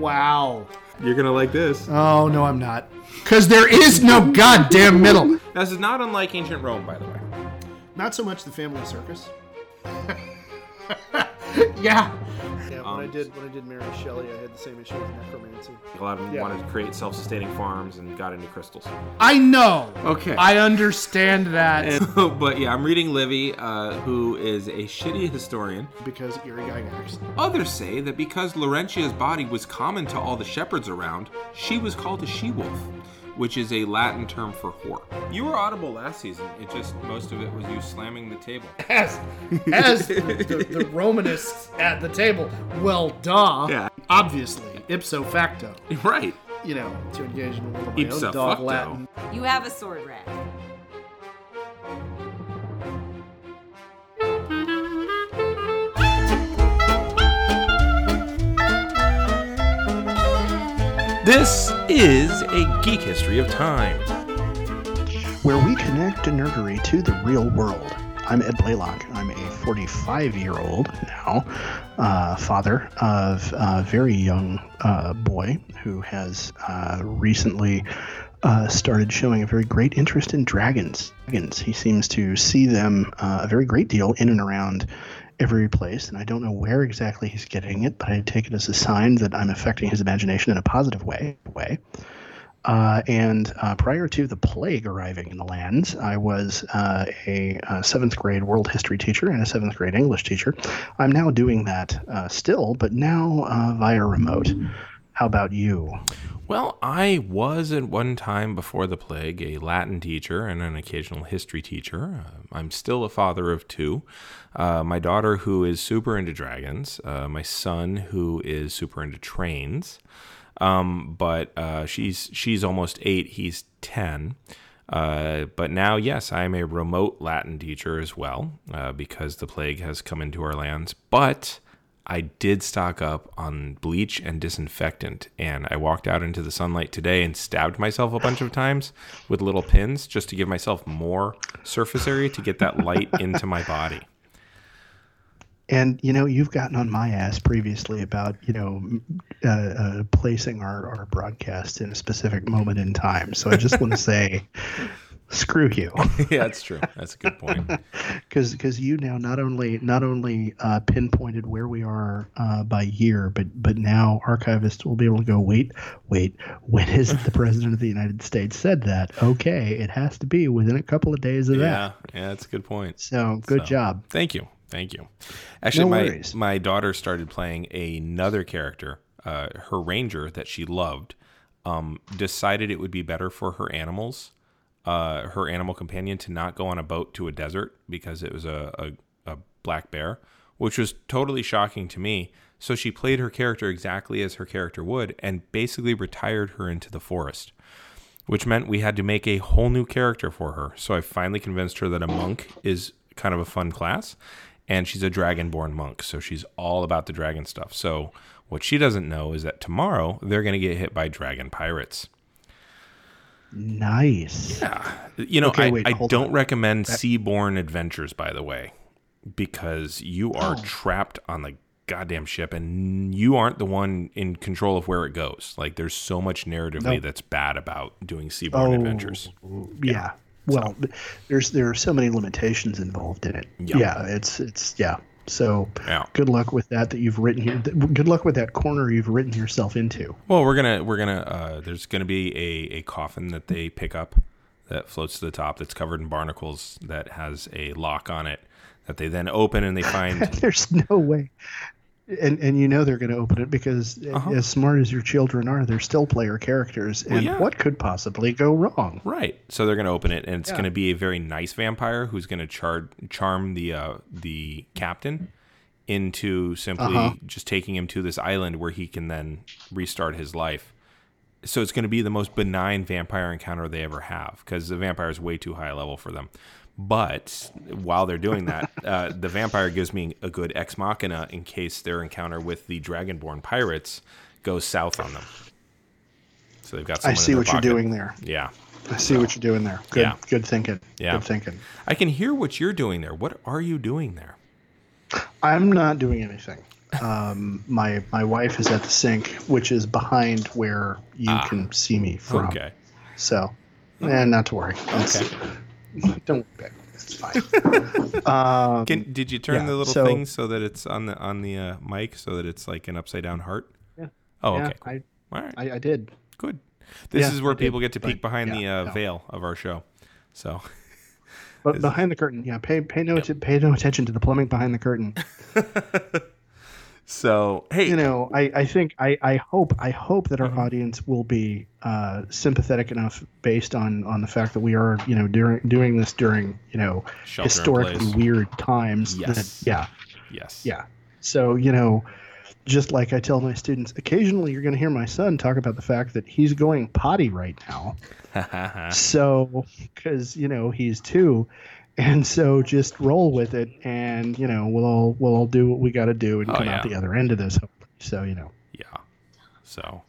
Wow. You're gonna like this. Oh no, I'm not. Cause there is no goddamn middle. This is not unlike ancient Rome, by the way. Not so much the family circus. yeah. Yeah, when I did when I did Mary Shelley, I had the same issue with necromancy. A lot of them Yeah. wanted to create self-sustaining farms and got into crystals. I know. Okay. I understand that And- but yeah, I'm reading Livy, uh, who is a shitty historian. because Gary Gygax. Others say that because Laurentia's body was common to all the shepherds around, she was called a she-wolf, which is a Latin term for whore. You were audible last season. It just most of it was you slamming the table. As as the, the, the Romanists at the table. Well, duh. Yeah. Obviously, ipso facto. Right. You know, to engage in a little of my Ipso own dog facto. Latin. You have a sword rack. This is a geek history of time. where we connect nerdery to the real world. I'm Ed Blaylock. I'm a 45 year old now, uh, father of a very young uh, boy who has uh, recently uh, started showing a very great interest in dragons. Dragons. He seems to see them uh, a very great deal in and around every place, and I don't know where exactly he's getting it, but I take it as a sign that I'm affecting his imagination in a positive way. way. Uh, and uh, prior to the plague arriving in the lands, I was uh, a, uh seventh grade world history teacher and a seventh grade English teacher. I'm now doing that uh, still, but now uh, via remote. How about you? Well, I was at one time before the plague a Latin teacher and an occasional history teacher. Uh, I'm still a father of two. Uh, my daughter, who is super into dragons, uh, my son, who is super into trains. Um, but uh, she's she's almost eight. He's ten. Uh, but now, yes, I am a remote Latin teacher as well uh, because the plague has come into our lands. But I did stock up on bleach and disinfectant, and I walked out into the sunlight today and stabbed myself a bunch of times with little pins just to give myself more surface area to get that light into my body. And you know, you've gotten on my ass previously about you know uh, uh, placing our, our broadcast in a specific moment in time. So I just want to say, screw you. yeah, that's true. That's a good point. because because you now not only not only uh, pinpointed where we are uh, by year, but but now archivists will be able to go wait wait when is the president of the United States said that? Okay, it has to be within a couple of days of Yeah, that. yeah, that's a good point. So good So, job. Thank you. Thank you. Actually, No my worries. my daughter started playing another character. Uh, her ranger that she loved um, decided it would be better for her animals, uh, her animal companion, to not go on a boat to a desert because it was a, a, a black bear, which was totally shocking to me. So she played her character exactly as her character would and basically retired her into the forest which meant we had to make a whole new character for her. So I finally convinced her that a monk is kind of a fun class, and she's a dragonborn monk. So she's all about the dragon stuff. So what she doesn't know is that tomorrow they're going to get hit by dragon pirates. Nice. Yeah. You know, Okay, I, wait, I don't on. recommend seaborne adventures, by the way, because you are Oh. trapped on the goddamn ship and you aren't the one in control of where it goes. Like, there's so much narratively Nope. that's bad about doing seaborne Oh, adventures. Yeah. Well, there's there are so many limitations involved in it. Yeah. Yeah. It's it's yeah. So Yeah. good luck with that that you've written here. Good luck with that corner you've written yourself into. Well, we're gonna we're gonna uh, there's gonna be a, a coffin that they pick up that floats to the top that's covered in barnacles that has a lock on it that they then open and they find There's no way. And and you know they're going to open it because Uh-huh. as smart as your children are, they're still player characters. And yeah. what could possibly go wrong? right. So they're gonna open it and it's Yeah. gonna be a very nice vampire who's gonna char- charm the uh, the captain into simply Uh-huh. just taking him to this island where he can then restart his life. So it's going to be the most benign vampire encounter they ever have because the vampire is way too high a level for them. But while they're doing that, uh, the vampire gives me a good ex machina in case their encounter with the dragonborn pirates goes south on them. So they've got. I see what you're doing there. Yeah, I see what you're doing there. Good Yeah. good thinking. Yeah. Good thinking. I can hear what you're doing there. What are you doing there? I'm not doing anything. Um, my my wife is at the sink, which is behind where you Ah. can see me from. Okay. So, and not to worry. It's- Don't. It's fine. um, Can, did you turn yeah, the little so- thing so that it's on the on the uh, mic so that it's like an upside down heart? Yeah. Oh, yeah, okay. cool. All right. I, I, I did. Good. This Yeah, is where I did, people get to peek but, behind the uh, no. veil of our show. So, But behind the curtain, yeah. Pay pay no atten- pay no attention to the plumbing behind the curtain. So hey, you know, I, I think I, I hope I hope that our Mm-hmm. audience will be uh, sympathetic enough based on on the fact that we are you know during doing this during you know Shelter historically weird times. that- Yes. yeah. yes. Yeah. So you know, just like I tell my students, occasionally you're going to hear my son talk about the fact that he's going potty right now. So because you know he's two. And so just roll with it, and you know we'll all we'll all do what we got to do and Oh, come out the other end of this. hopefully. So you know, yeah. So.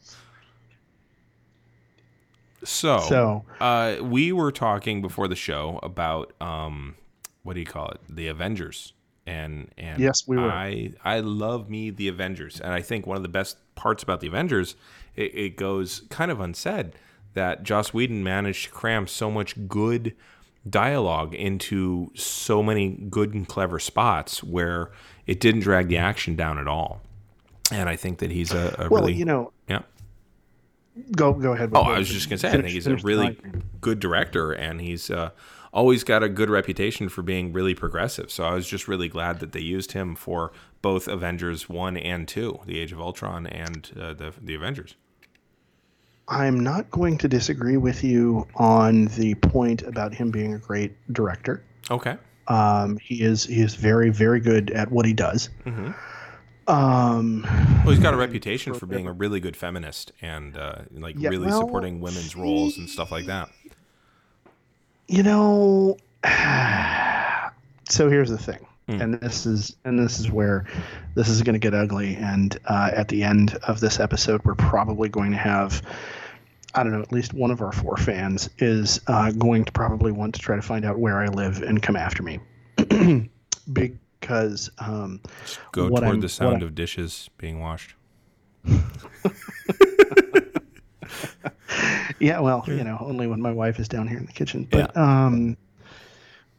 So, so uh, we were talking before the show about um, what do you call it? The Avengers, and and Yes, we were. I I love me the Avengers, and I think one of the best parts about the Avengers, it, it goes kind of unsaid that Joss Whedon managed to cram so much good dialogue into so many good and clever spots where it didn't drag the action down at all. And I think that he's a, a well, really you know, yeah. go go ahead. Oh, I was just gonna say, I think he's a really good director, and he's uh, always got a good reputation for being really progressive. So I was just really glad that they used him for both Avengers one and two, The Age of Ultron, and uh, the the Avengers. I'm not going to disagree with you on the point about him being a great director. Okay. Um, he is he is very very good at what he does. Mhm. Um, Well, he's got a reputation for being a really good feminist and uh, like Yeah, really well, supporting women's roles and stuff like that. you know, so here's the thing, Hmm. and this is and this is where this is going to get ugly. And uh, at the end of this episode, we're probably going to have. I don't know. At least one of our four fans is uh, going to probably want to try to find out where I live and come after me, because um, Go toward I'm- the sound of dishes being washed. Yeah, well, you know, only when my wife is down here in the kitchen. But um,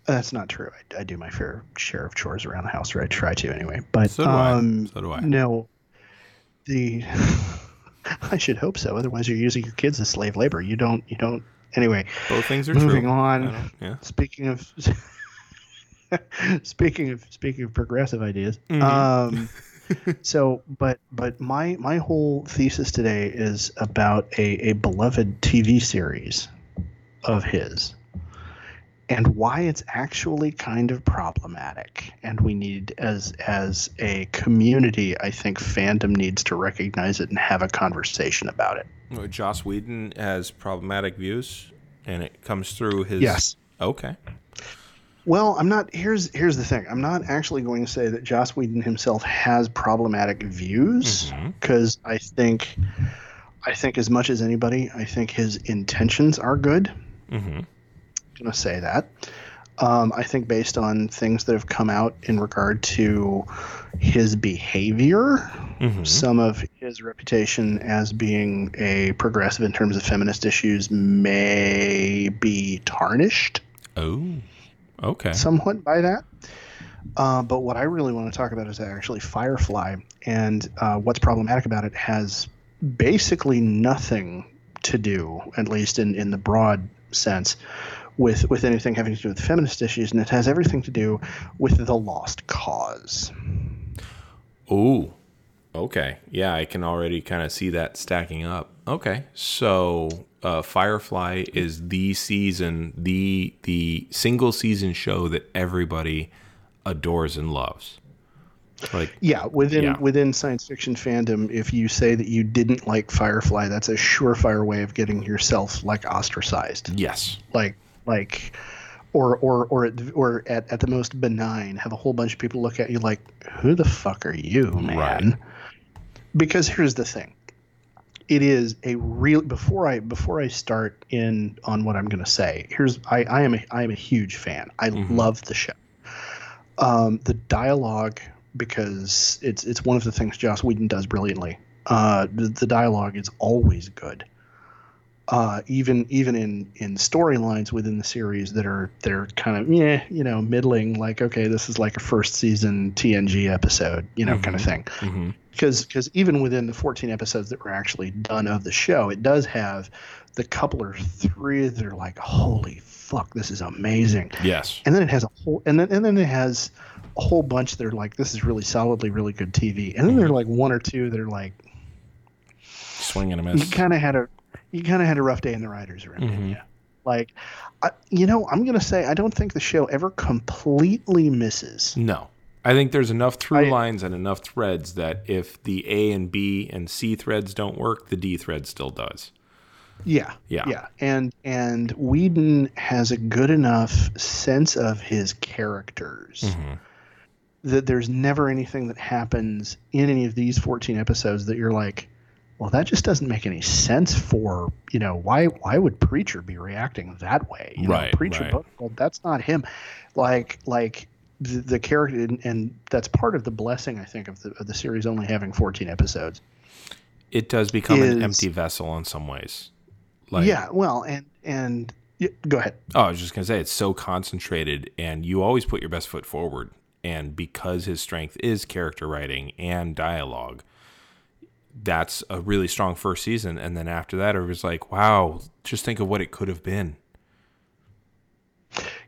that's not true. I, I do my fair share of chores around the house, or I try to anyway. But So do I. um, So do I. no, the I should hope so. Otherwise, you're using your kids as slave labor. You don't. You don't. Anyway, Both things are moving true. on. Yeah. Speaking of. speaking of speaking of progressive ideas, Mhm. um, so but but my my whole thesis today is about a, a beloved TV series of his and why it's actually kind of problematic and we need as as a community I think fandom needs to recognize it and have a conversation about it. Joss Whedon has problematic views, and it comes through his. Yes. Okay. Well, I'm not. Here's here's the thing. I'm not actually going to say that Joss Whedon himself has problematic views because I think, I think as much as anybody, I think his intentions are good. Mm-hmm. I'm gonna say that. Um, I think based on things that have come out in regard to his behavior, Mm-hmm. some of his reputation as being a progressive in terms of feminist issues may be tarnished Oh. Okay. somewhat by that. Uh, but what I really want to talk about is actually Firefly, and uh, what's problematic about it has basically nothing to do, at least in, in the broad sense, with with anything having to do with feminist issues, and it has everything to do with the lost cause. Oh. Okay. Yeah, I can already kind of see that stacking up. Okay. So, uh, Firefly is the season, the the single season show that everybody adores and loves. Like, Yeah, within Yeah. within science fiction fandom, if you say that you didn't like Firefly, that's a surefire way of getting yourself like ostracized. yes. like like or or or at, or at, at the most benign have a whole bunch of people look at you like who the fuck are you man Right. because here's the thing it is a real before i before i start in on what i'm going to say here's i i am a i am a huge fan i Mhm. love the show um the dialogue because it's it's one of the things Joss Whedon does brilliantly. Uh, the, the dialogue is always good. Uh, even even in in storylines within the series that are that are kind of yeah you know middling like okay this is like a first season TNG episode you know kind of thing Mm-hmm. because because even within the 14 episodes that were actually done of the show it does have the couple or three that are like holy fuck this is amazing Yes. and then it has a whole and then and then it has a whole bunch that are like this is really solidly really good TV and then there are like one or two that are like Swing and a you miss. kind of had a you kind of had a rough day in the writers room Mhm. you like I, you know i'm gonna say i don't think the show ever completely misses No. I think there's enough through I- lines and enough threads that if the A and B and C threads don't work, the D thread still does. Yeah, Yeah. yeah, and and Whedon has a good enough sense of his characters Mhm. that there's never anything that happens in any of these 14 episodes that you're like, well, that just doesn't make any sense for you know why why would Preacher be reacting that way? You know, Right, Preacher, right. but- well, that's not him. Like like the, the character, and, and that's part of the blessing I think of the of the series only having 14 episodes. It does become an empty vessel in some ways. Like, yeah, well, and and yeah, go ahead. Oh, I was just gonna say it's so concentrated, and you always put your best foot forward. And because his strength is character writing and dialogue, that's a really strong first season. And then after that, it was like, wow, just think of what it could have been.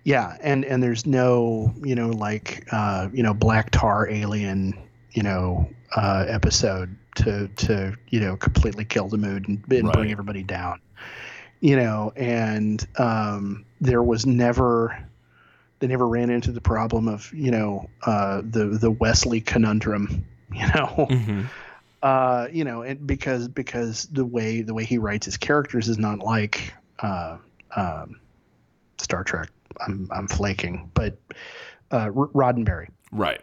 Yeah, and and there's no you know like uh, you know black tar alien you know uh, episode to to you know completely kill the mood and, and Right. bring everybody down. You know, and um, there was never they never ran into the problem of you know uh, the the Wesley conundrum. You know, Mm-hmm. Uh, you know, and because because the way the way he writes his characters is not like uh, um, Star Trek. I'm I'm flaking, but uh, R- Roddenberry, Right.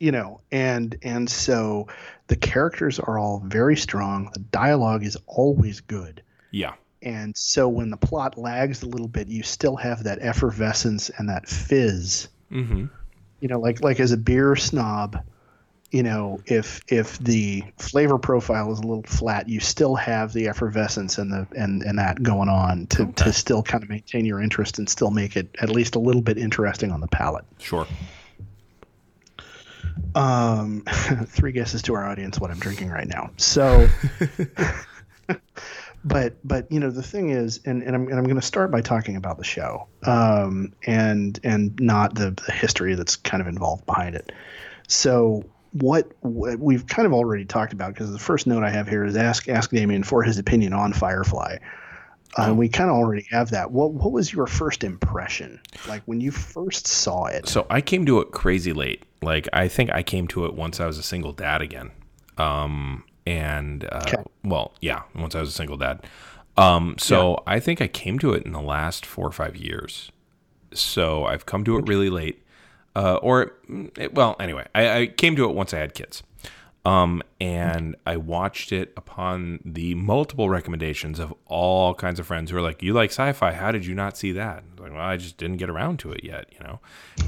you know, and and so the characters are all very strong. The dialogue is always good. Yeah. And so when the plot lags a little bit, you still have that effervescence and that fizz. Mm-hmm. You know, like like as a beer snob, you know, if if the flavor profile is a little flat, you still have the effervescence and the and and that going on to to still kind of maintain your interest and still make it at least a little bit interesting on the palate. Sure. Um, three guesses to our audience what I'm drinking right now. So, but but you know the thing is, and, and I'm and I'm going to start by talking about the show, um, and and not the, the history that's kind of involved behind it. So what, what we've kind of already talked about because the first note I have here is ask ask Damien for his opinion on Firefly. Uh, we kind of already have that. What what was your first impression, like when you first saw it? So I came to it crazy late. Like I think I came to it once I was a single dad again. Um and uh, Okay. well, yeah, once I was a single dad. Um so I think I came to it in the last 4 or 5 years. So I've come to it really late. Uh or it, well, anyway, I, I came to it once I had kids. Um, and I watched it upon the multiple recommendations of all kinds of friends who are like, "You like sci-fi? How did you not see that?" I like, well, I just didn't get around to it yet, you know.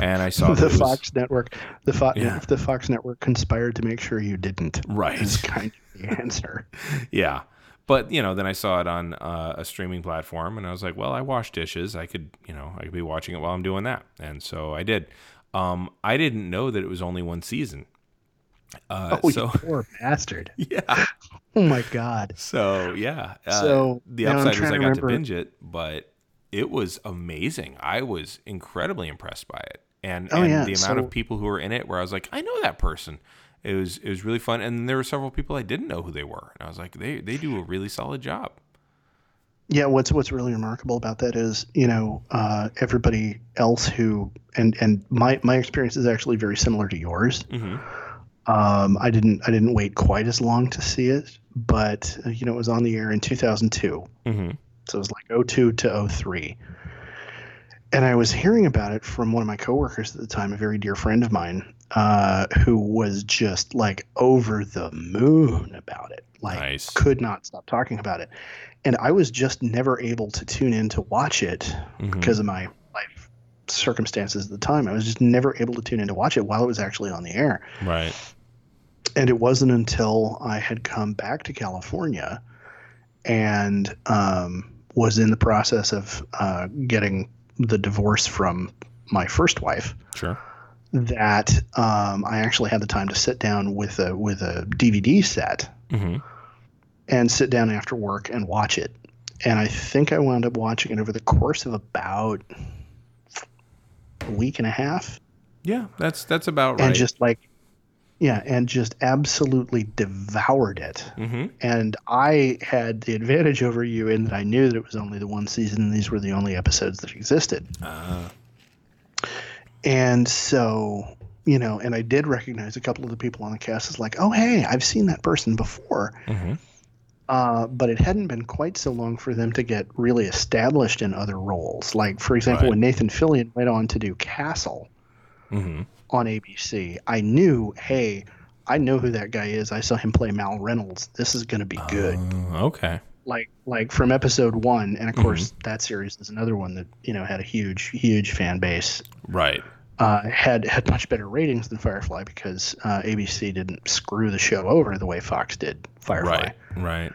And I saw the was- Fox network, the Fox, Yeah. the Fox network conspired to make sure you didn't. Right. Is kind of the answer. yeah. But you know, then I saw it on uh, a streaming platform, and I was like, "Well, I wash dishes. I could, you know, I could be watching it while I'm doing that." And so I did. Um, I didn't know that it was only one season. Uh, Oh, so you poor bastard! yeah. Oh my God. So yeah. Uh, So, the upside was I got to binge it, but it was amazing. I was incredibly impressed by it, and, Oh, and yeah, the amount so- of people who were in it, where I was like, I know that person. It was it was really fun, and there were several people I didn't know who they were, and I was like, they they do a really solid job. Yeah, what's what's really remarkable about that is, you know, uh, everybody else who and and my my experience is actually very similar to yours. hmm Um, I didn't I didn't wait quite as long to see it, but uh, you know, it was on the air in 2002. hmm So it was like 02 to 03. And I was hearing about it from one of my coworkers at the time, a very dear friend of mine, uh, who was just like over the moon about it. Like, Nice. could not stop talking about it. And I was just never able to tune in to watch it Mhm. because of my life circumstances at the time. I was just never able to tune in to watch it while it was actually on the air. Right. And it wasn't until I had come back to California and um, was in the process of uh, getting the divorce from my first wife Sure. that um, I actually had the time to sit down with a with a DVD set hmm and sit down after work and watch it. And I think I wound up watching it over the course of about a week and a half, Yeah, that's that's about right. and just like, yeah, and just absolutely devoured it. hmm And I had the advantage over you in that I knew that it was only the one season, and these were the only episodes that existed. Uh, And so, you know, and I did recognize a couple of the people on the cast as like, oh, hey, I've seen that person before. hmm Uh, but it hadn't been quite so long for them to get really established in other roles. Like, for example, Right. when Nathan Fillion went on to do Castle hmm on ABC, I knew, hey, I know who that guy is. I saw him play Mal Reynolds. This is going to be good. Uh, okay. like like from episode one, and of course that series is another one that you know had a huge huge fan base. Right. Uh, had had much better ratings than Firefly because uh, ABC didn't screw the show over the way Fox did Firefly. Right. Right.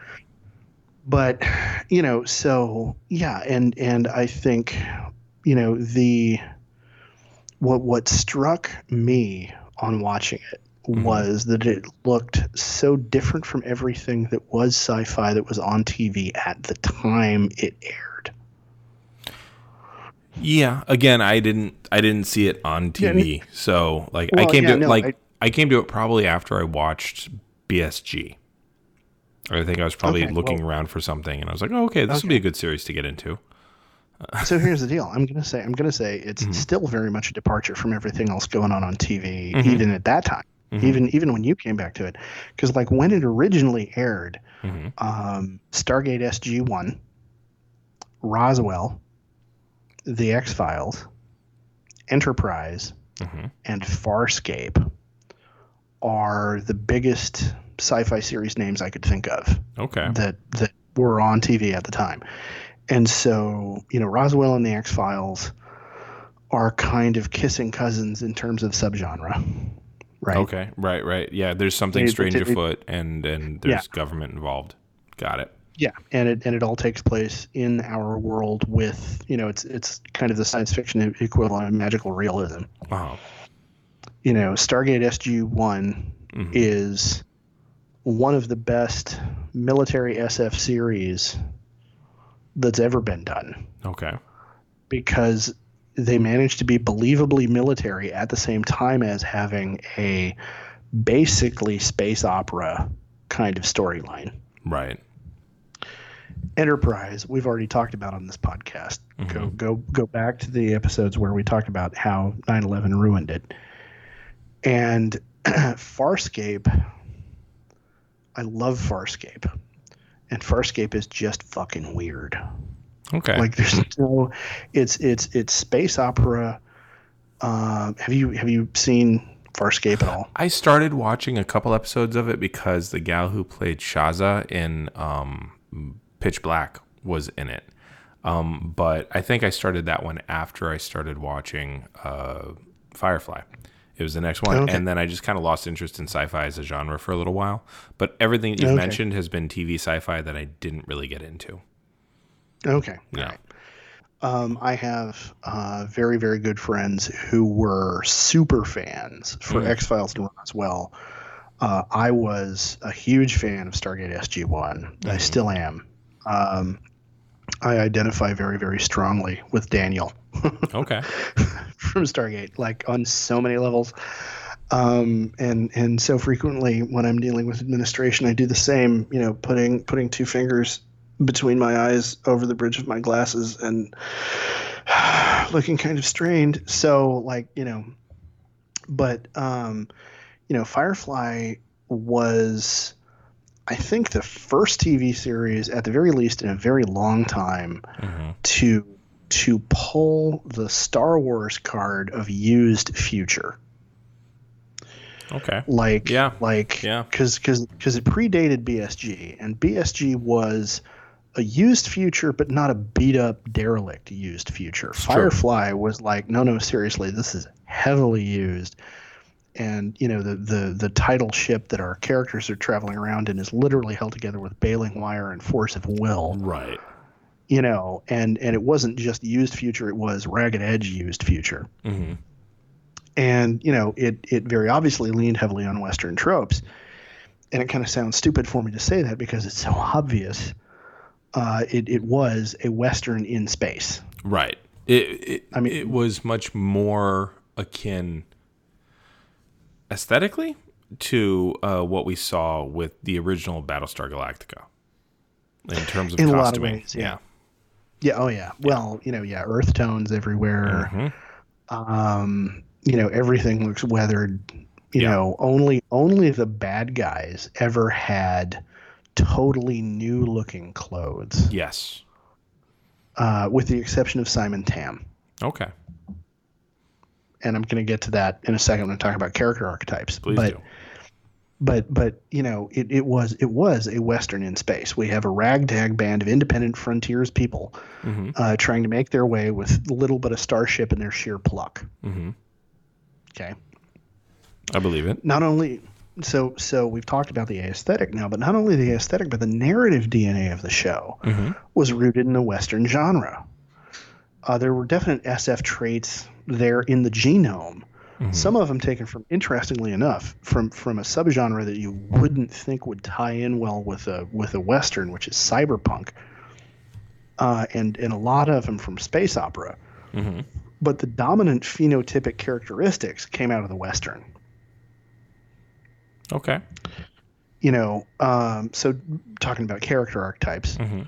But you know, so yeah, and and I think you know the what what struck me on watching it Mhm. was that it looked so different from everything that was sci-fi that was on TV at the time it aired. Yeah. Again, I didn't. I didn't see it on Yeah, TV. so like, I came yeah, to it no, like I- I, came to it probably after I watched BSG. I think I was probably Okay, looking well- around for something, and I was like, "Oh, okay, this will be a good series to get into." so here's the deal. I'm gonna say I'm gonna say it's Mm-hmm. still very much a departure from everything else going on on TV, Mhm. even at that time. Mhm. Even even when you came back to it, because like when it originally aired, hmm um, Stargate SG One, Roswell, The X Files, Enterprise, hmm and Farscape are the biggest sci-fi series names I could think of Okay. that that were on TV at the time. And so, you know, Roswell and the X Files are kind of kissing cousins in terms of subgenre, right? Okay. Right. Right. Yeah. There's something strange afoot, and and there's government involved. Got it. Yeah, and it and it all takes place in our world with you know it's it's kind of the science fiction equivalent of magical realism. wow You know, Stargate SG One Mhm. is one of the best military SF series that's ever been done Okay. because they managed to be believably military at the same time as having a basically space opera kind of storyline. Right. Enterprise, we've already talked about on this podcast. Go Mhm. go go back to the episodes where we talked about how 9/11 ruined it. And Farscape, I love Farscape. And Farscape is just fucking weird. Okay. Like there's no it's it's it's space opera. Um, have you have you seen Farscape at all? I started watching a couple episodes of it because the gal who played Shazza in um, Pitch Black was in it. Um, but I think I started that one after I started watching uh, Firefly. It was the next one, Okay. and then I just kind of lost interest in sci-fi as a genre for a little while. But everything that you've Okay. mentioned has been TV sci-fi that I didn't really get into. Okay. Yeah. Um, I have uh, very, very good friends who were super fans for Mm. X Files and well. Uh, I was a huge fan of Stargate SG One. I Mhm. still am. Um, I identify very, very strongly with Daniel Okay. from Stargate, like on so many levels. Um, and and so frequently when I'm dealing with administration, I do the same. You know, putting putting two fingers between my eyes over the bridge of my glasses and looking kind of strained. So like you know, but um, you know, Firefly was. I think the first TV series, at the very least, in a very long time, hmm to to pull the Star Wars card of used future. Okay. Like Yeah. like Yeah. cuz cuz cuz it predated BSG and BSG was a used future, but not a beat up derelict used future. Firefly was like, no, no, seriously, this is heavily used. And you know the, the the title ship that our characters are traveling around in is literally held together with baling wire and force of will. Right. You know, and and it wasn't just used future; it was ragged edge used future. Mm-hmm. And you know, it it very obviously leaned heavily on Western tropes. And it kind of sounds stupid for me to say that because it's so obvious. Uh, it it was a Western in space. Right. It, it, I mean- it was much more akin aesthetically to uh, what we saw with the original Battlestar Galactica in terms of In lot of costuming. ways, yeah. Yeah. Oh yeah. Well, you know, yeah, earth tones everywhere. Mhm. Um, you know, everything looks weathered. You Yeah. know, only only the bad guys ever had totally new looking clothes, Yes. uh, with the exception of Simon Tam. Okay. And I'm going to get to that in a second when I talk about character archetypes. Please but do. but but you know it, it was it was a western in space we have a ragtag band of independent frontiers people hmm uh, trying to make their way with little but a starship and their sheer pluck hmm okay I believe it. not only so so we've talked about the aesthetic now but not only the aesthetic but the narrative dna of the show hmm was rooted in the western genre uh, there were definite sf traits there in the genome. Some of them taken from interestingly enough from from a subgenre that you wouldn't think would tie in well with a with a western which is cyberpunk uh, and and a lot of them from space opera. Hmm but the dominant phenotypic characteristics came out of the western. Okay. you know um, so talking about character archetypes hmm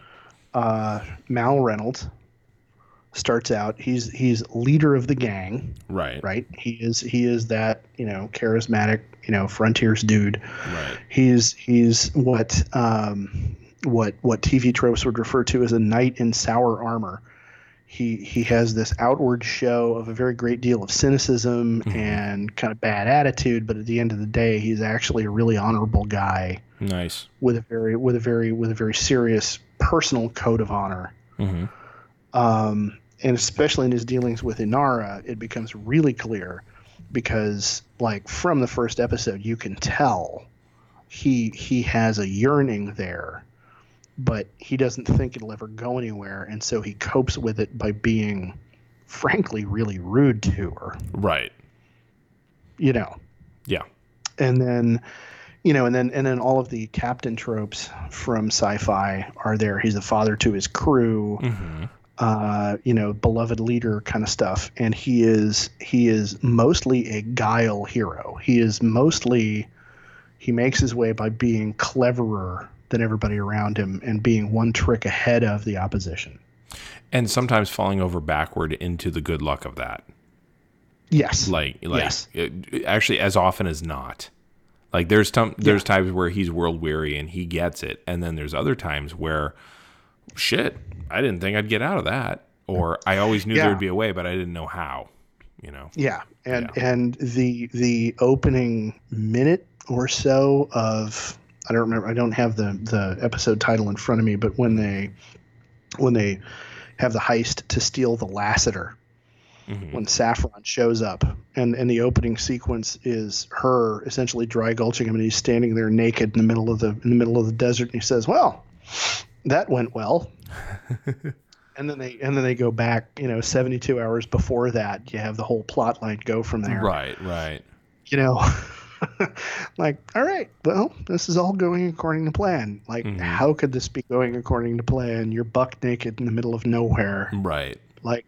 uh, mal reynolds starts out he's he's leader of the gang Right. right he is he is that you know charismatic you know frontiers dude Right. he's he's what um what what tv tropes would refer to as a knight in sour armor he he has this outward show of a very great deal of cynicism and kind of bad attitude but at the end of the day he's actually a really honorable guy Nice. with a very with a very with a very serious personal code of honor hmm um, and especially in his dealings with Inara, it becomes really clear because, like, from the first episode, you can tell he he has a yearning there, but he doesn't think it'll ever go anywhere, and so he copes with it by being, frankly, really rude to her. Right. You know, Yeah. and then you know and then and then all of the captain tropes from sci-fi are there he's a father to his crew hmm uh, you know, beloved leader kind of stuff. And he is he is mostly a guile hero. He is mostly he makes his way by being cleverer than everybody around him and being one trick ahead of the opposition. And sometimes falling over backward into the good luck of that. Yes. Like, like Yes. it- actually, as often as not. Like, there's some, there's times where he's world weary and he gets it, and then there's other times where, shit, I didn't think I'd get out of that, or I always knew Yeah. there'd be a way, but I didn't know how. You know. Yeah, and and the the opening minute or so of I don't remember I don't have the the episode title in front of me, but when they when they have the heist to steal the Lassiter, Mhm. when Saffron shows up, and and the opening sequence is her essentially dry gulching him, and he's standing there naked in the middle of the in the middle of the desert, and he says, "Well, that went well." and then they and then they go back, you know, 72 hours before that. You have the whole plot line go from there. Right. Right. You know, like, all right, well, this is all going according to plan. Like, Mhm. how could this be going according to plan? You're buck naked in the middle of nowhere. Right. Like,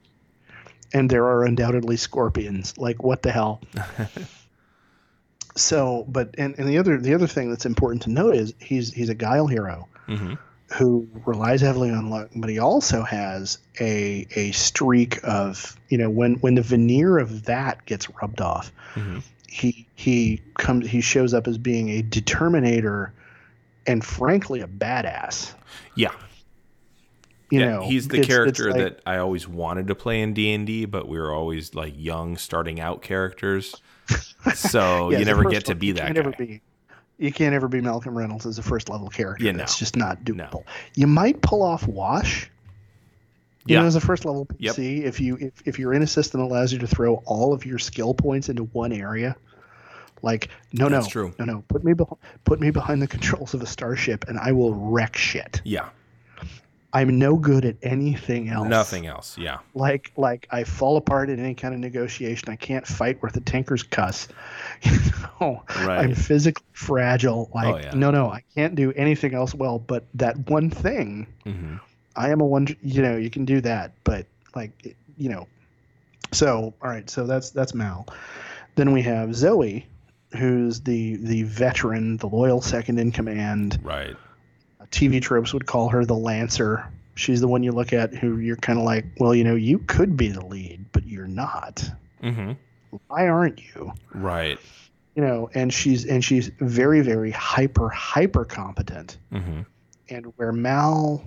and there are undoubtedly scorpions. Like, what the hell? so, but and, and the other the other thing that's important to note is he's he's a guile hero hmm who relies heavily on luck, but he also has a a streak of you know when when the veneer of that gets rubbed off, hmm he he comes he shows up as being a determinator and frankly a badass. Yeah. You yeah, know, he's the it's- it's character like- that I always wanted to play in D and D, but we were always like young, starting out characters. So yeah, you never get to be you that guy. Never be, You can't ever be Malcolm Reynolds as a first level character. Yeah, no. That's just not doable. No. You might pull off Wash. You Yeah. know, as a first level Yep. PC, if you if, if you're in a system that allows you to throw all of your skill points into one area, like no That's no true. no no put me beh- put me behind the controls of a starship and I will wreck shit. Yeah. I'm no good at anything else. Nothing else. Yeah. Like like I fall apart in any kind of negotiation. I can't fight where a tankers cuss. You know, Right. I'm physically fragile. Like Oh, yeah. no no, I can't do anything else well. But that one thing, mm-hmm. I am a one. You know, you can do that. But like you know, so all right. So that's that's Mal. Then we have Zoe, who's the the veteran, the loyal second in command. Right. TV tropes would call her the Lancer. She's the one you look at who you're kind of like, well, you know, you could be the lead, but you're not. hmm Why aren't you? Right. You know, and she's and she's very very hyper hyper competent. hmm And where Mal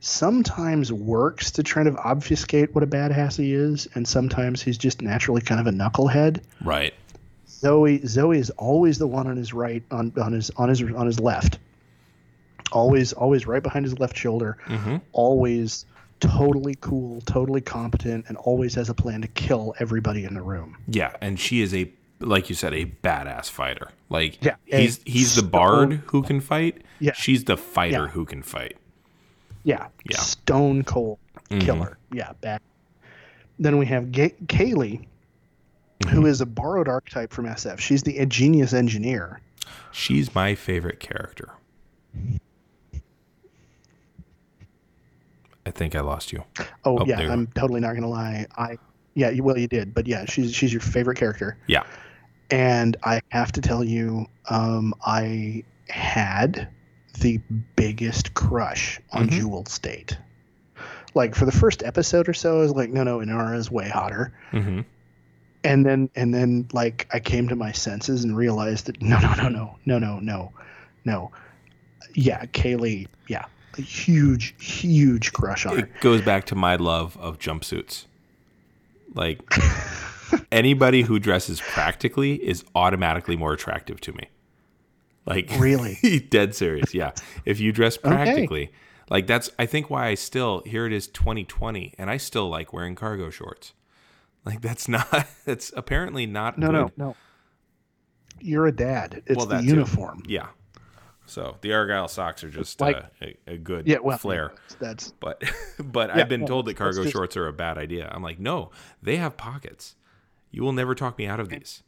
sometimes works to try to obfuscate what a badass he is, and sometimes he's just naturally kind of a knucklehead. Right. Zoe Zoe is always the one on his right on, on his on his on his left. Always always right behind his left shoulder. hmm Always totally cool, totally competent, and always has a plan to kill everybody in the room. Yeah, and she is a like you said a badass fighter. Like Yeah, he's he's the bard who can fight. Yeah. She's the fighter Yeah. who can fight. Yeah, Yeah. stone cold Mhm. killer. Yeah, bad. Then we have Kaylee, who Mm-hmm. is a borrowed archetype from SF. She's the genius engineer. She's my favorite character. I think I lost you. Oh, Oh, yeah, I'm totally not gonna lie. I yeah, you- well you did, but yeah, she's she's your favorite character. Yeah. And I have to tell you, um, I had the biggest crush on Mhm. Jewel Staite. Like for the first episode or so, I was like, no, no, Inara is way hotter. hmm And then and then like I came to my senses and realized that no, no, no, no, no, no, no, no. Yeah, Kaylee. Yeah, a huge, huge crush on her. It goes back to my love of jumpsuits. Like anybody who dresses practically is automatically more attractive to me. Like Really? dead serious. Yeah. If you dress practically, like that's I think why I still here it is 2020 and I still like wearing cargo shorts. Like that's not that's apparently not No, good. no, no. You're a dad. It's Well, the that too. uniform. Yeah. So the Argyle socks are just Like- uh, a, a good Yeah, well, flair. That's But but Yeah, I've been well, told that cargo just- shorts are a bad idea. I'm like, no, they have pockets. You will never talk me out of these.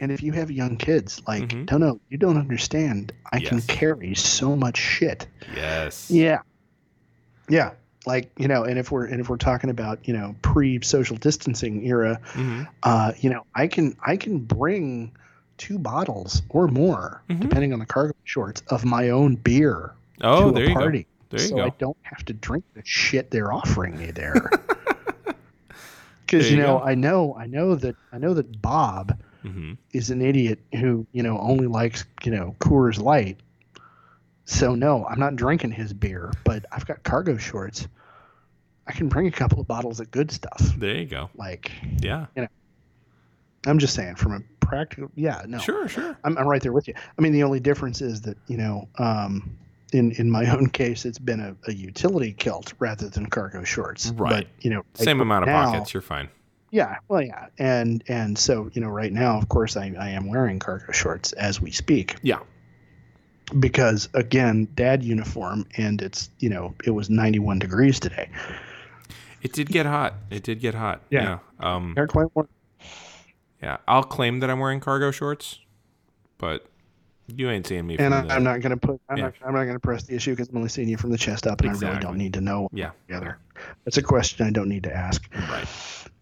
and if you have young kids, like, Mhm. no, no, you don't understand. I can carry so much shit. Yes. Yeah. Yeah. Like, you know, and if we're and if we're talking about, you know, pre social distancing era, hmm uh, you know, I can I can bring two bottles or more, Mhm. depending on the cargo shorts, of my own beer Oh, to there a you party. go. There you so go. I don't have to drink the shit they're offering me there. Because you you know, go. I know, I know that I know that Bob hmm is an idiot who you know only likes you know Coors Light. So no, I'm not drinking his beer, but I've got cargo shorts. I can bring a couple of bottles of good stuff. There you go. Like Yeah. I'm just saying, from a practical, yeah, no, Sure, sure. I'm, I'm right there with you. I mean, the only difference is that you know, um, in in my own case, it's been a, a utility kilt rather than cargo shorts. Right. But you know, Same amount of now- pockets. You're fine. Yeah. Well, yeah, and and so you know, right now, of course, I I am wearing cargo shorts as we speak Yeah. because again, dad uniform, and it's you know, it was 91 degrees today. It did get hot. It did get hot. Yeah. Yeah. Um, quite warm. Yeah. I'll claim that I'm wearing cargo shorts, but you ain't seeing me. And from I, the, I'm not gonna put I'm Yeah. not I'm not gonna press the issue because I'm only seeing you from the chest up, and I really don't need to know Yeah. together. That's a question I don't need to ask. Right.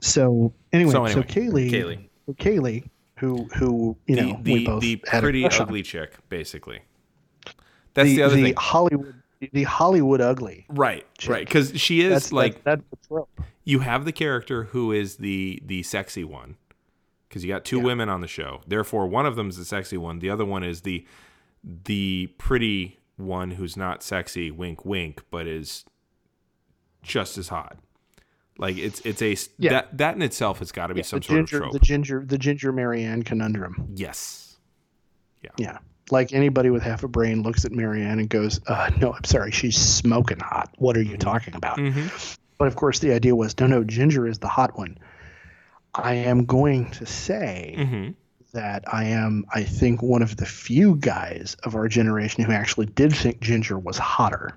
So anyway, So so, Kaylee, Kaylee. so Kaylee, who who you the know we the, both the pretty crush on. ugly chick, basically. That's the, other thing. Hollywood the Hollywood ugly. Right. chick. Right. Because she is That's like that's, that's the trope. you have the character who is the the sexy one because you got two Yeah. women on the show therefore one of them is the sexy one the other one is the the pretty one who's not sexy wink wink but is just as hot like it's it's a Yeah. that that in itself has got to be Yeah, some sort ginger, of trope the ginger, the ginger Mary Ann conundrum. yes Yeah, Yeah. like anybody with half a brain looks at Mary Ann and goes, uh, "No, I'm sorry, she's smoking hot. What are you talking about?" But of course, the idea was, no, no, Ginger is the hot one. I am going to say Mm-hmm. that I am, I think, one of the few guys of our generation who actually did think Ginger was hotter.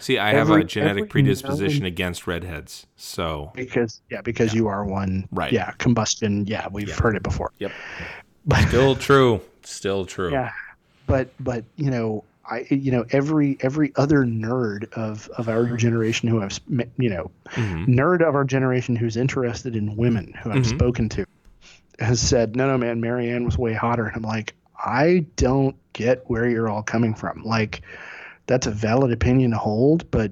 See, I have a genetic predisposition known- against redheads. So, Because yeah, because you are one. Right. Yeah, combustion. Yeah, we've heard it before. yep. But Still true. Still true. yeah, but but you know, I you know every every other nerd of of our generation who I've you know Mm-hmm. nerd of our generation who's interested in women who I've spoken to has said, no, no, man, Mary Ann was way hotter. And I'm like, I don't get where you're all coming from. Like, that's a valid opinion to hold, but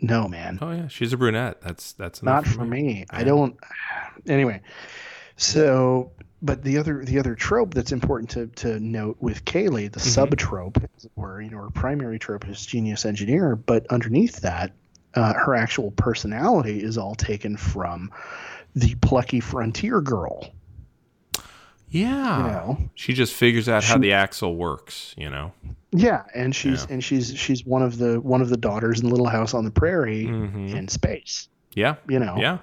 no, man, Oh yeah, she's a brunette. That's that's not for me. I don't. Anyway, so but the other the other trope that's important to to note with Kaylee, the sub trope, as it were, you know, her primary trope is genius engineer, but underneath that, uh, her actual personality is all taken from the plucky frontier girl. Yeah. You know, She just figures out how the axle works. You know. yeah, and she's Yeah. and she's she's one of the one of the daughters in Little House on the Prairie Mhm. in space. Yeah. You know, Yeah.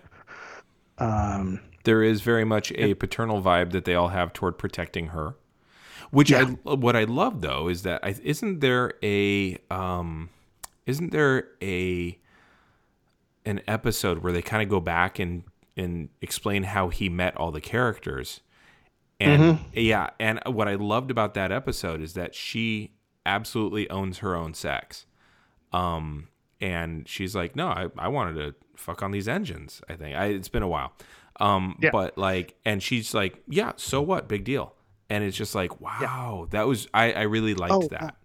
um, There is very much a paternal vibe that they all have toward protecting her. Which I what I love though is that I, isn't there a um isn't there a an episode where they kind of go back and and explain how he met all the characters. And yeah, and what I loved about that episode is that she absolutely owns her own sex. Um and she's like, "No, I, I wanted to fuck on these engines." I think I, it's been a while, um, Yeah. but like, and she's like, "Yeah, so what? Big deal." And it's just like, wow, that was I, I really liked Oh, that.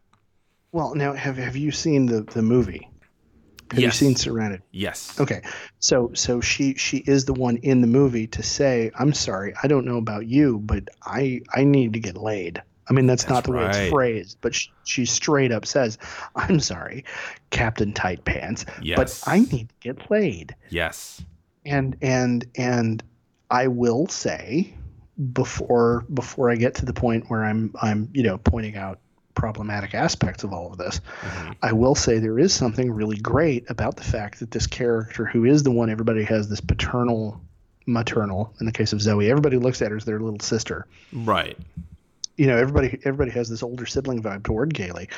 well, now have have you seen the the movie? Have Yes. you seen Serenity? Yes. Okay, so so she she is the one in the movie to say, "I'm sorry, I don't know about you, but I I need to get laid." I mean, that's, not the way it's phrased, but she, she straight up says, "I'm sorry, Captain Tight Pants, Yes. but I need to get laid." Yes. And and and I will say before before I get to the point where I'm I'm you know pointing out problematic aspects of all of this, mm-hmm. I will say there is something really great about the fact that this character, who is the one everybody has this paternal, maternal, in the case of Zoe, everybody looks at her as their little sister. Right. You know, everybody everybody has this older sibling vibe toward Kaylee.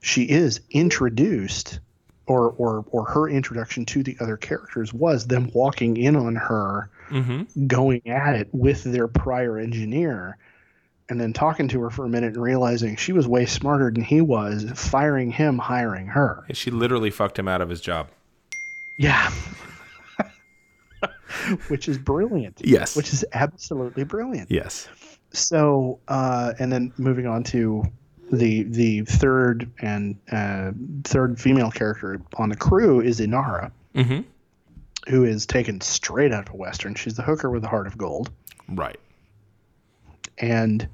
She is introduced, or or or her introduction to the other characters was them walking in on her, Mm-hmm. going at it with their prior engineer. And then talking to her for a minute and realizing she was way smarter than he was, firing him, hiring her. She literally fucked him out of his job. Yeah. which is brilliant. Yes. Which is absolutely brilliant. Yes. So, uh, and then moving on to the the third and uh, third female character on the crew is Inara, Mm-hmm. who is taken straight out of a western. She's the hooker with the heart of gold, Right. and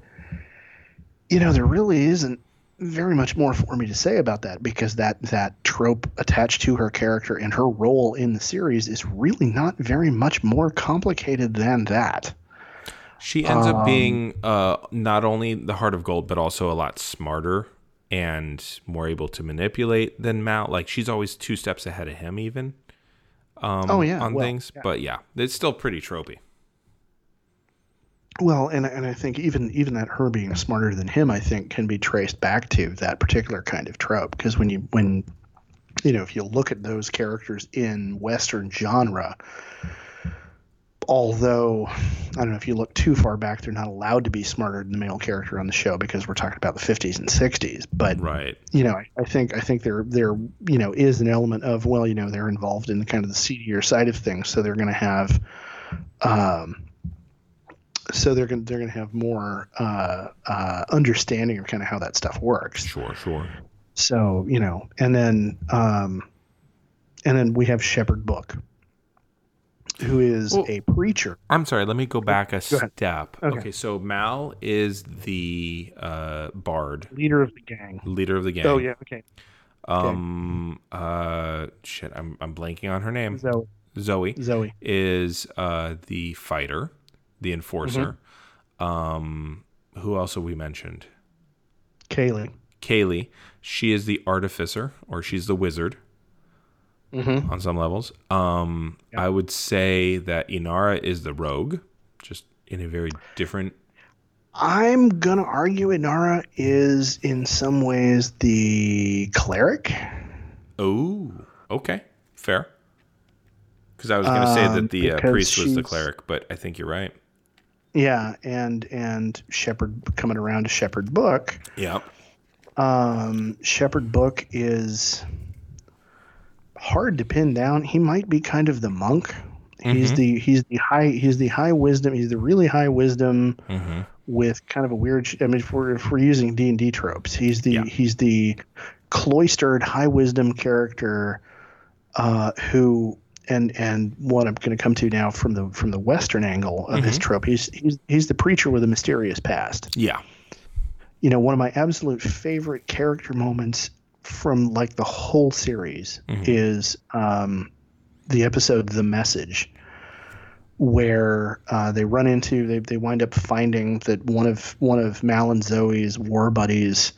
you know there really isn't very much more for me to say about that because that that trope attached to her character and her role in the series is really not very much more complicated than that. She ends Um, up being uh, not only the heart of gold, but also a lot smarter and more able to manipulate than Mal. Like she's always two steps ahead of him, even. Um, Oh, yeah, on well, things. But yeah, it's still pretty tropey. Well, and and I think even even that her being smarter than him, I think, can be traced back to that particular kind of trope. Because when you when you know if you look at those characters in Western genre, although I don't know if you look too far back, they're not allowed to be smarter than the male character on the show because we're talking about the 50s and 60s. But Right. you know, I, I think I think there there you know is an element of well, you know, they're involved in the kind of the seedier side of things, so they're going to have, um, so they're going they're going to have more uh, uh, understanding of kind of how that stuff works. Sure. Sure. So you know, and then um, and then we have Shepherd Book, who is Well- a preacher. I'm sorry. Let me go back a ahead. step. Okay. Okay. So Mal is the uh, bard, Leader of the gang. leader of the gang. Oh yeah, okay. Um. Uh. Shit. I'm I'm blanking on her name. Zoe. Zoe. Zoe. is uh, the fighter, the enforcer. Mm-hmm. Um, who else have we mentioned? Kaylee. Kaylee. She is the artificer, or she's the wizard on some levels. Um, I would say that Inara is the rogue, just in a very different. I'm gonna argue Inara is in some ways the cleric. Oh, okay, fair. Because I was going to say Um, that the uh, priest was the cleric, but I think you're right. Yeah, and and Shepherd coming around to Shepherd Book. Yeah. Um, Shepherd Book is hard to pin down. He might be kind of the monk. He's the he's the high he's the high wisdom. He's the really high wisdom Mm-hmm. with kind of a weird. I mean, if we're if we're using D and D tropes, he's the Yeah. he's the cloistered high wisdom character uh, who and and what I'm going to come to now from the from the Western angle of his trope. He's he's he's the preacher with a mysterious past Yeah. you know, one of my absolute favorite character moments from like the whole series is um, the episode "The Message," where uh, they run into they they wind up finding that one of one of Mal and Zoe's war buddies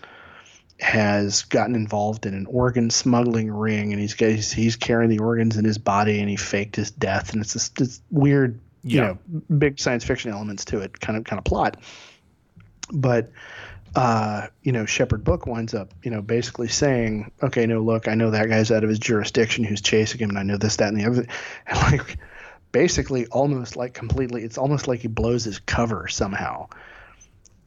has gotten involved in an organ smuggling ring, and he's he's, he's carrying the organs in his body, and he faked his death, and it's this, this weird, you know, big science fiction elements to it, kind of kind of plot, but uh, you know, Shepherd Book winds up, you know, basically saying, okay, no, look, I know that guy's out of his jurisdiction who's chasing him, and I know this, that, and the other. And like, basically, almost like completely, it's almost like he blows his cover somehow.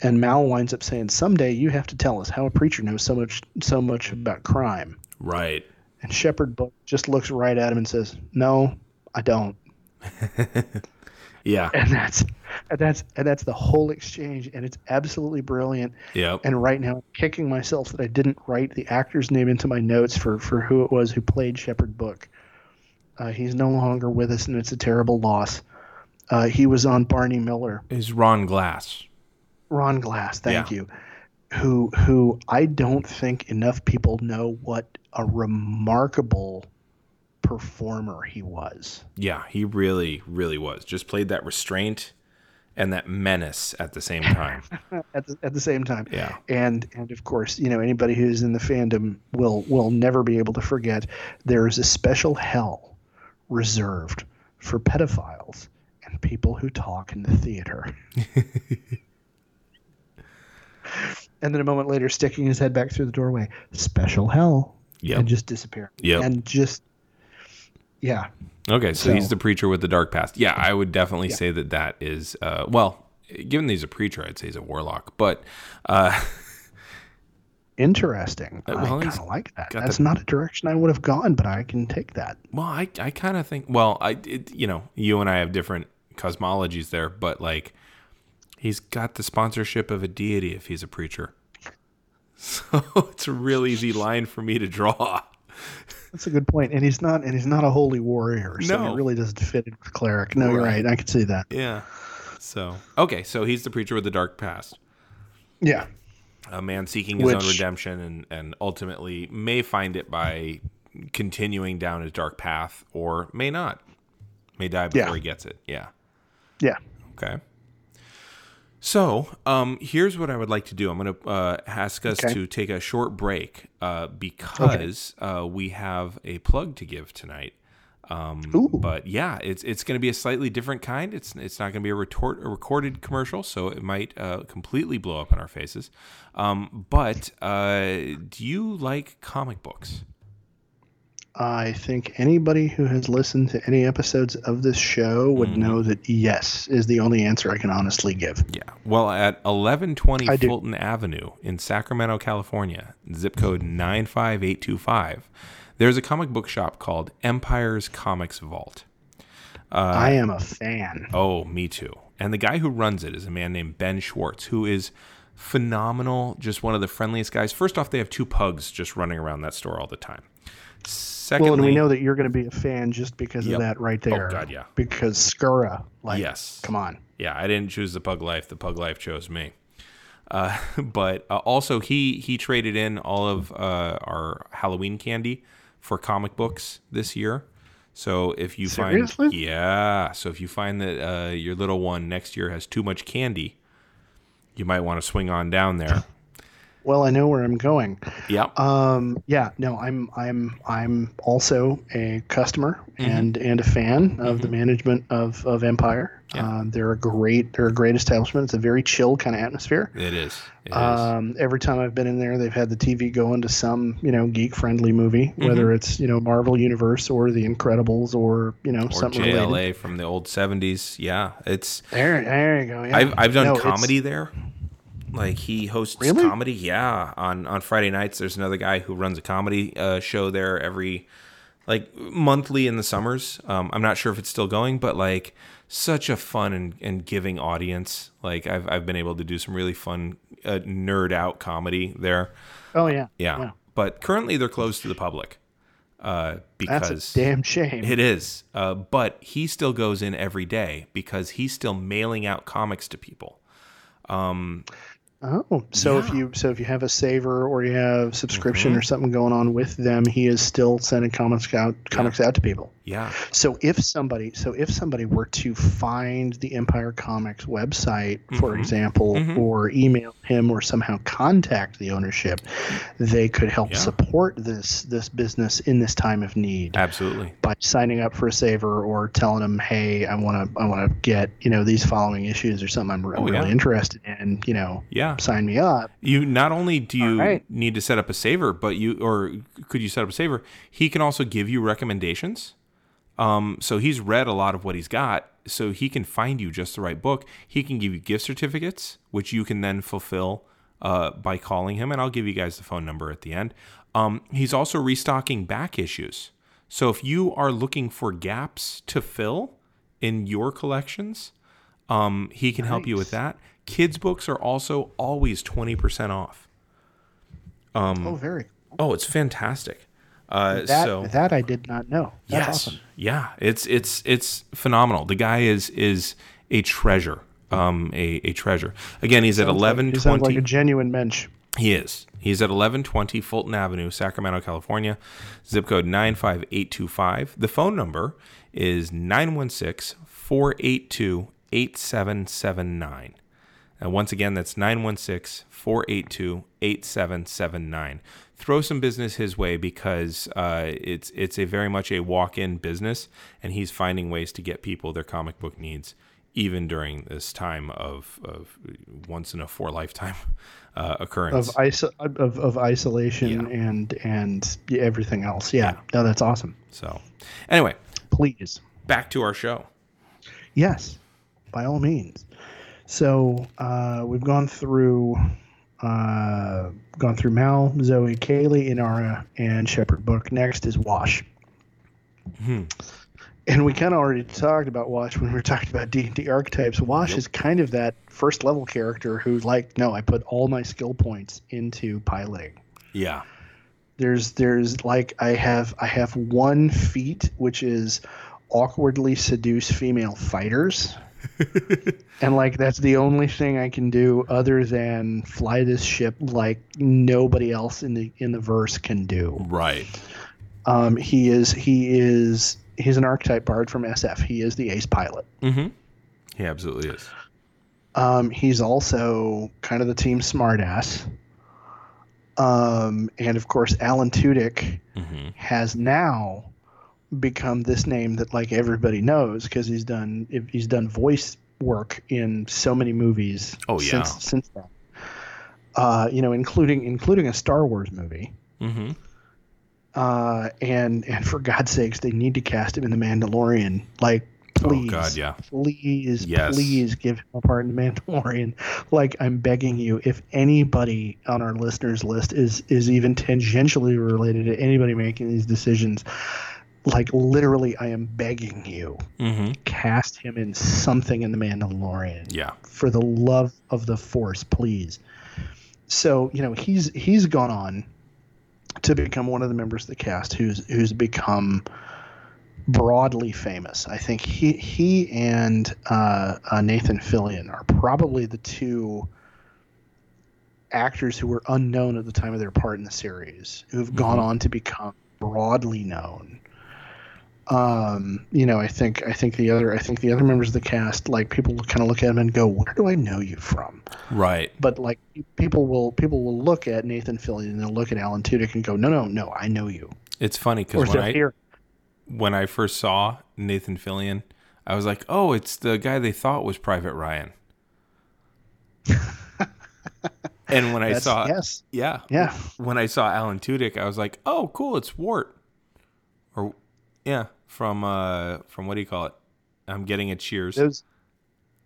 And Mal winds up saying, someday you have to tell us how a preacher knows so much, so much about crime. Right. And Shepherd Book just looks right at him and says, no, I don't. Yeah. And that's, and that's, and that's the whole exchange. And it's absolutely brilliant. Yeah. and right now I'm kicking myself that I didn't write the actor's name into my notes for for who it was who played Shepherd Book. Uh, he's no longer with us, and it's a terrible loss. Uh, he was on Barney Miller, Is Ron Glass. Ron Glass, thank Yeah. you, who who I don't think enough people know what a remarkable performer he was. Yeah, he really, really was. Just played that restraint and that menace at the same time. at the, at the same time. Yeah. And and of course, you know, anybody who's in the fandom will will never be able to forget there is a special hell reserved for pedophiles and people who talk in the theater. and then a moment later sticking his head back through the doorway, special hell. Yep. And just disappear. Yep. And just yeah. Okay, so, he's the preacher with the dark past. Yeah, I would definitely Yeah. say that that is, uh, well, given that he's a preacher, I'd say he's a warlock. But uh, Interesting. Uh, well, I kind of like that. That's the- not a direction I would have gone, but I can take that. well, I, I kind of think, well, I, it, you know, you and I have different cosmologies there, but like, he's got the sponsorship of a deity if he's a preacher. So it's a real easy line for me to draw. That's a good point. And he's not and he's not a holy warrior, so No. he really doesn't fit in with cleric. No, you're Right. right. I can see that. Yeah. So, okay, so he's the preacher with the dark past. Yeah. a man seeking his own redemption and, and ultimately may find it by continuing down his dark path or may not. May die before Yeah. he gets it. Yeah. Yeah. Okay. So, um, here's what I would like to do. I'm going to uh, ask us Okay. to take a short break uh, because uh, we have a plug to give tonight. Um, but yeah, it's it's going to be a slightly different kind. It's it's not going to be a, retort, a recorded commercial, so it might uh, completely blow up in our faces. Um, but uh, do you like comic books? I think anybody who has listened to any episodes of this show would Mm-hmm. know that yes is the only answer I can honestly give. Yeah. Well, at 1120 I do. Fulton Avenue in Sacramento, California, zip code 95825, there's a comic book shop called Empire's Comics Vault. I am a fan. Oh, me too. And the guy who runs it is a man named Ben Schwartz, who is phenomenal, just one of the friendliest guys. First off, they have two pugs just running around that store all the time. Secondly, Well, and we know that you're going to be a fan just because Yep. of that right there. Oh God, yeah. Because Skura, like, Yes. come on. Yeah, I didn't choose the pug life. The pug life chose me. Uh, but uh, also, he he traded in all of uh, our Halloween candy for comic books this year. So if you Seriously? find yeah, so if you find that uh, your little one next year has too much candy, you might want to swing on down there. Well, I know where I'm going. Yeah. Um, yeah, no, I'm I'm I'm also a customer Mm-hmm. and and a fan of the management of of Empire. Yeah. Um, they're a great they're a great establishment. It's a very chill kind of atmosphere. It is. It is. Um, every time I've been in there, they've had the TV go into some you know geek friendly movie, whether it's you know Marvel Universe or The Incredibles or you know or something JLA related. from the old 70s. Yeah. It's There, there you go. Yeah. I've I've done No, comedy there. Like he hosts Really? comedy, yeah. On on Friday nights, there's another guy who runs a comedy uh, show there every like monthly in the summers. Um, I'm not sure if it's still going, but like such a fun and, and giving audience. Like I've I've been able to do some really fun uh, nerd out comedy there. Oh yeah. Yeah. but currently they're closed to the public uh, That's because a damn shame. it is. Uh, but he still goes in every day because he's still mailing out comics to people. Oh, so if you so if you have a saver or you have subscription Mm-hmm. or something going on with them, he is still sending comics out comics out to people. Yeah. So if somebody so if somebody were to find the Empire Comics website, for Mm-hmm. example, or email him or somehow contact the ownership, they could help Yeah. support this this business in this time of need Absolutely. by signing up for a saver or telling them, "Hey, I want to I want to get, you know, these following issues or something I'm, Oh, really yeah. interested in, you know, Yeah. Sign me up." You not only do you All right. need to set up a saver, but you or could you set up a saver? He can also give you recommendations. Um, so he's read a lot of what he's got, so he can find you just the right book. He can give you gift certificates, which you can then fulfill uh, by calling him, and I'll give you guys the phone number at the end. Um, he's also restocking back issues. So if you are looking for gaps to fill in your collections, um, he can help you with that. Kids books are also always twenty percent off. oh, very. Oh, it's fantastic. Uh, That so that I did not know. That's yes, awesome. yeah, it's it's it's phenomenal. The guy is is a treasure. Um, a, a treasure. Again, he's at eleven He sounds twenty. like a genuine mensch. He is. He's at 1120 Fulton Avenue, Sacramento, California. Zip code 95825. The phone number is 916 482 8779. And once again, that's 916 482 8779. Throw some business his way because uh, it's, it's a very much a walk in business, and he's finding ways to get people their comic book needs even during this time of, of once in a four lifetime uh, occurrence. of iso- of, of isolation Yeah. and and everything else. Yeah. No, that's awesome. so, anyway, Please. back to our show. Yes, by all means. So uh, we've gone through uh, gone through Mal, Zoe, Kaylee, Inara, and Shepherd Book. Next is Wash. Hmm. And we kind of already talked about Wash when we were talking about D and D archetypes. Wash is kind of that first level character who's like, no, I put all my skill points into piloting. Yeah. there's there's like I have I have one feat which is awkwardly seduce female fighters. and like that's the only thing I can do other than fly this ship like nobody else in the in the verse can do. Right. Um, he is he is he's an archetype bard from SF. He is the ace pilot. Mm-hmm. He absolutely is. Um, he's also kind of the team smartass. Um, and of course, Alan Tudyk Mm-hmm. has now become this name that like everybody knows because he's done he's done voice work in so many movies. Oh, yeah. since since then. Uh, you know, including including a Star Wars movie. Mm-hmm. Uh, and and for God's sakes, they need to cast him in the Mandalorian. Like, please, Oh God, yeah. please, Yes. please give him a part in the Mandalorian. Like, I'm begging you, if anybody on our listeners list is is even tangentially related to anybody making these decisions, like literally, I am begging you, Mm-hmm. cast him in something in the Mandalorian. Yeah. for the love of the force please. So you know he's he's gone on to become one of the members of the cast who's who's become broadly famous. I think he he and uh, uh, nathan fillion are probably the two actors who were unknown at the time of their part in the series who've gone on to become broadly known Um, you know, I think I think the other I think the other members of the cast, like people kind of look at him and go, "Where do I know you from?" Right. But like people will people will look at Nathan Fillion and they'll look at Alan Tudyk and go, "No, no, no, I know you." It's funny because when I hear, when I first saw Nathan Fillion, I was like, "Oh, it's the guy they thought was Private Ryan." and when I That's- saw, yes, yeah, yeah, when I saw Alan Tudyk, I was like, "Oh, cool, it's Wat." Yeah, from uh, from what do you call it? I'm getting a Cheers. those.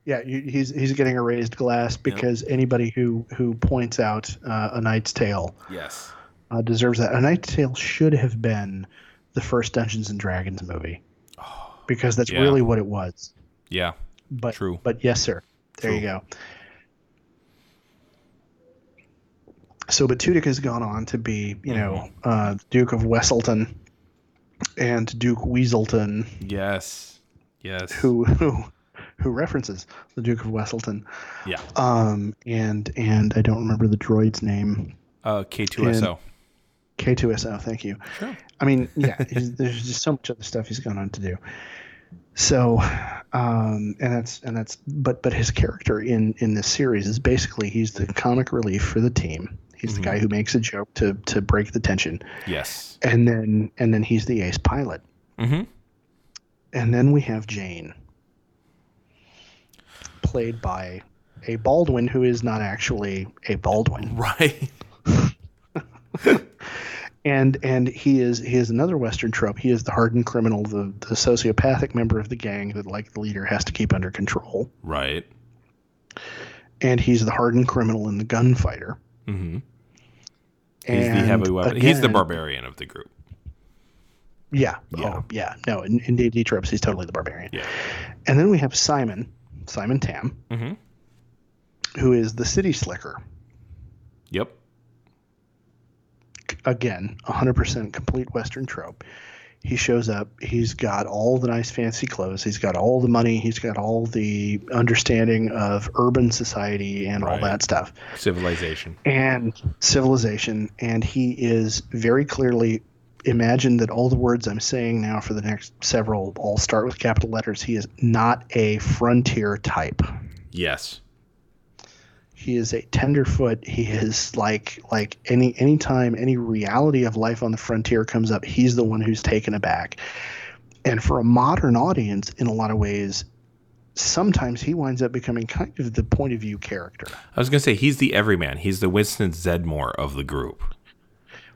Yeah, he's he's getting a raised glass because anybody who who points out uh, a Knight's Tale Yes. uh, deserves that. A Knight's Tale should have been the first Dungeons and Dragons movie because that's yeah. really what it was. Yeah. But True. But yes, sir. There you go. So, but Tudyk has gone on to be, you know, Mm-hmm. uh, Duke of Weselton and Duke Weaselton, Yes. Yes. who who who references the Duke of Weselton. Yeah. Um, and and I don't remember the droid's name. Uh, K2SO. K2SO. Thank you. Sure. I mean, yeah, there's just so much other stuff he's gone on to do. So, um, and that's and that's but but his character in in this series is basically he's the comic relief for the team. He's the guy who makes a joke to to break the tension, Yes. and then and then he's the ace pilot. Mm-hmm. And then we have Jayne, played by a Baldwin who is not actually a Baldwin. Right. and and he is he is another western trope he is the hardened criminal the, the sociopathic member of the gang that like the leader has to keep under control Right. and he's the hardened criminal and the gunfighter Mm-hmm. He's and the heavy weapon. He's the barbarian of the group. yeah Yeah. oh yeah no in, in D&D tropes he's totally the barbarian Yeah. and then we have simon simon tam Mm-hmm. who is the city slicker Yep. again 100% complete western trope he shows up he's got all the nice fancy clothes he's got all the money he's got all the understanding of urban society and all that stuff Civilization. and civilization and he is very clearly imagine that all the words i'm saying now for the next several all start with capital letters he is not a frontier type Yes. He is a tenderfoot he is like like any any time any reality of life on the frontier comes up he's the one who's taken aback and for a modern audience in a lot of ways sometimes he winds up becoming kind of the point of view character I was gonna say he's the everyman. He's the Winston Zeddemore of the group.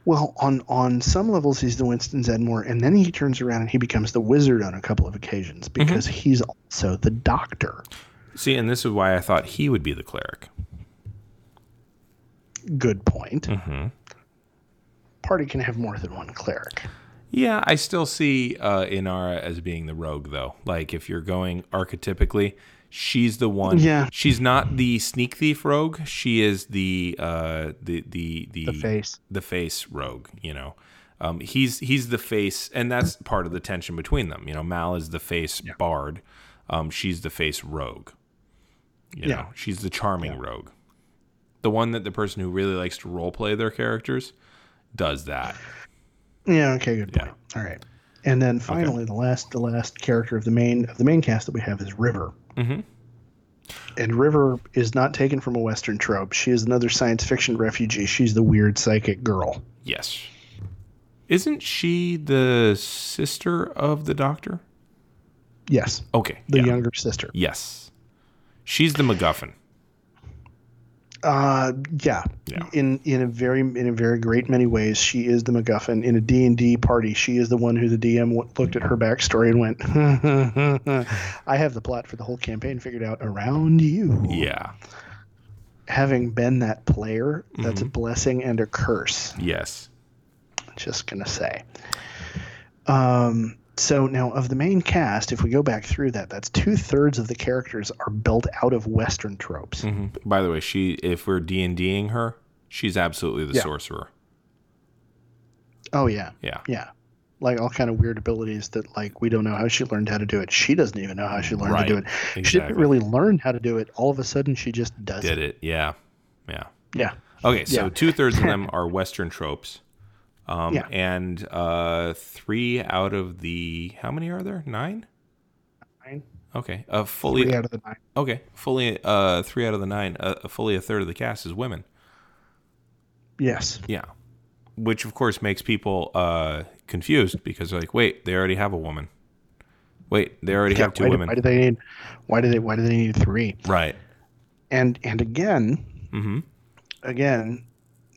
well on on some levels he's the winston zeddemore and then he turns around and he becomes the wizard on a couple of occasions mm-hmm. because he's also the doctor See, and this is why I thought he would be the cleric. Good point Mm-hmm. party can have more than one cleric Yeah, I still see uh, Inara as being the rogue, though. Like, if you're going archetypically, she's the one. Yeah. She's not the sneak thief rogue. She is the uh, the the the, the face the face rogue. You know, um, he's he's the face, and that's part of the tension between them. You know, Mal is the face bard. Um, she's the face rogue. You Yeah. know, she's the charming rogue. The one that the person who really likes to role play their characters does that. Yeah. Okay. Good Yeah. point. All right. And then finally, the last the last character of the main of the main cast that we have is River. Mhm. And River is not taken from a Western trope. She is another science fiction refugee. She's the weird psychic girl. Yes. Isn't she the sister of the doctor? Yes, Okay. the yeah. younger sister. Yes. She's the MacGuffin. Uh, yeah. Yeah. In in a very in a very great many ways, she is the MacGuffin. In a D and D party, she is the one who the DM w- looked at her backstory and went, "I have the plot for the whole campaign figured out around you." Yeah. Having been that player, that's Mm-hmm. a blessing and a curse. Yes. just gonna say. Um, so now of the main cast, if we go back through that, that's two thirds of the characters are built out of Western tropes. hmm By the way, she if we're D and Ding her, she's absolutely the Yeah. sorcerer. Oh yeah, Yeah. yeah, like all kind of weird abilities that like we don't know how she learned how to do it. She doesn't even know how she learned to do Right. it. She didn't really learn how to do it. All of a sudden, she just does Did it. it? Yeah. Yeah. Yeah, Okay, so Yeah. two thirds of them are Western tropes. Um, Yeah. And uh, three out of the how many are there? Nine. Nine. Okay. Uh, fully. Three out of the nine. Okay. Fully. Uh, three out of the nine. Uh, fully a third of the cast is women. Yes. Yeah. Which of course makes people uh, confused because they're like, wait, they already have a woman. Wait, they already have two why, do- women. why do they need? Why do they? Why do they need three? right. And and again, Mm-hmm. again,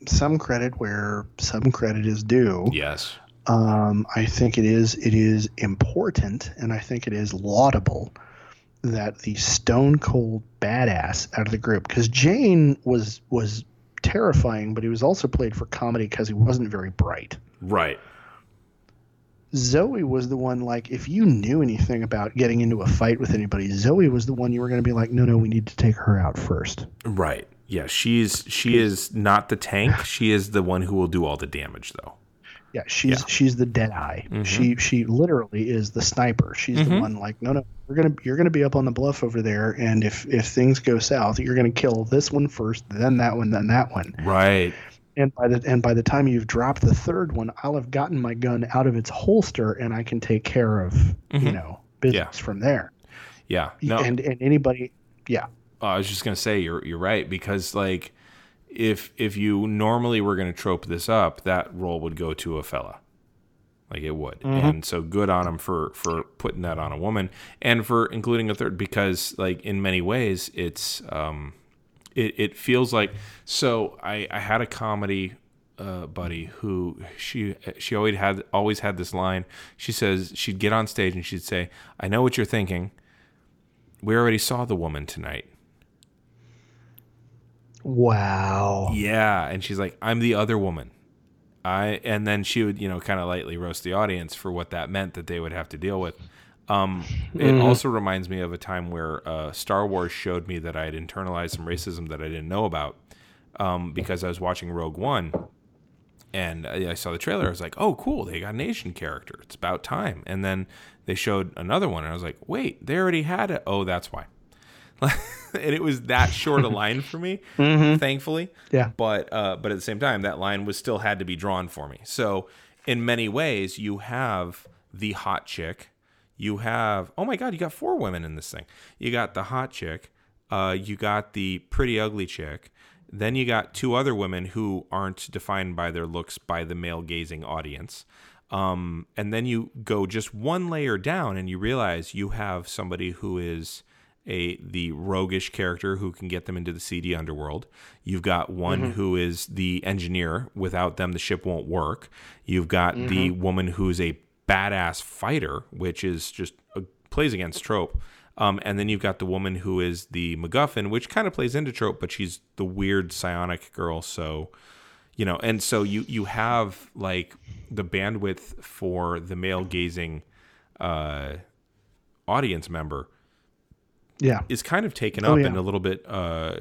some credit where some credit is due. Yes. Um, I think it is it is important, and I think it is laudable that the stone cold badass out of the group, because Jayne was was terrifying, but he was also played for comedy because he wasn't very bright. Right. Zoe was the one like if you knew anything about getting into a fight with anybody, Zoe was the one you were going to be like, no, no, we need to take her out first. Right. Yeah. She's she is not the tank. She is the one who will do all the damage, though. Yeah, she's Yeah. she's the dead eye. Mhm. She she literally is the sniper. She's the Mhm. one like, no, no, you're gonna you're gonna be up on the bluff over there, and if if things go south, you're gonna kill this one first, then that one, then that one. Right. And by the and by the time you've dropped the third one, I'll have gotten my gun out of its holster, and I can take care of you Mhm. know business Yeah. from there. Yeah. No. And and anybody, yeah, Uh, I was just gonna say you're you're right because like if if you normally were gonna trope this up, that role would go to a fella, like it would, and so good on him for for putting that on a woman and for including a third because like in many ways it's um it it feels like so I I had a comedy. Uh, buddy who she she always had always had this line. She says she'd get on stage and she'd say i know what you're thinking. We already saw the woman tonight wow, Yeah, and she's like, "I'm the other woman." I and then she would, you know, kind of lightly roast the audience for what that meant that they would have to deal with. Um, it also reminds me of a time where uh, Star Wars showed me that I had internalized some racism that I didn't know about um, because I was watching Rogue One and I I saw the trailer. I was like, "Oh, cool! They got an Asian character. It's about time." And then they showed another one, and I was like, "Wait, they already had it. Oh, that's why." and it was that short a line for me, thankfully. Yeah. But uh, but at the same time, that line was still had to be drawn for me. So in many ways, you have the hot chick. You have oh my god, you got four women in this thing. You got the hot chick. Uh, you got the pretty ugly chick. Then you got two other women who aren't defined by their looks by the male gazing audience. Um, and then you go just one layer down and you realize you have somebody who is a the roguish character who can get them into the seedy underworld. You've got one who is the engineer. Without them, the ship won't work. You've got the woman who's a badass fighter, which is just uh, plays against trope. Um, and then you've got the woman who is the MacGuffin, which kind of plays into trope, but she's the weird psionic girl. So, you know, and so you you have like the bandwidth for the male gazing uh, audience member yeah. is kind of taken Oh, up yeah. and a little bit uh,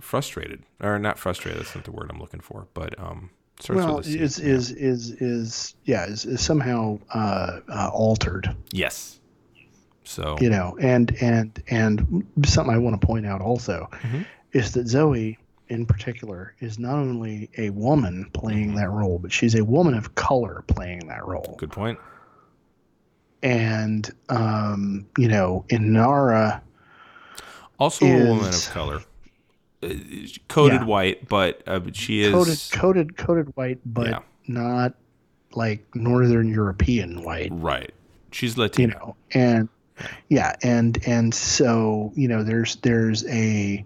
frustrated, or not frustrated. That's not the word I'm looking for, but um, starts Well, with a C. is is is is yeah is, is somehow uh, uh, altered. yes. So you know and and and something i want to point out also Mhm. is that zoe in particular is not only a woman playing that role but she's a woman of color playing that role good point. And um you know inara Also a woman of color, uh, coated Yeah. white, but uh, she is coated coated coated white but Yeah. not like northern european white right. She's you know and yeah and and so you know there's there's a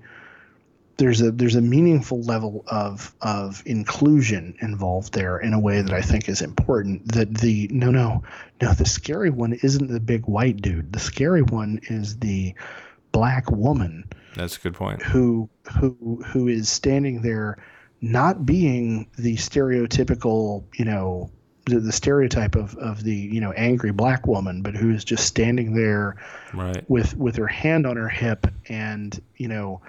there's a there's a meaningful level of of inclusion involved there in a way that I think is important that the no no no the scary one isn't the big white dude the scary one is the black woman That's a good point. who who who is standing there not being the stereotypical you know the, the stereotype of, of the you know angry black woman but who is just standing there Right. with with her hand on her hip and you know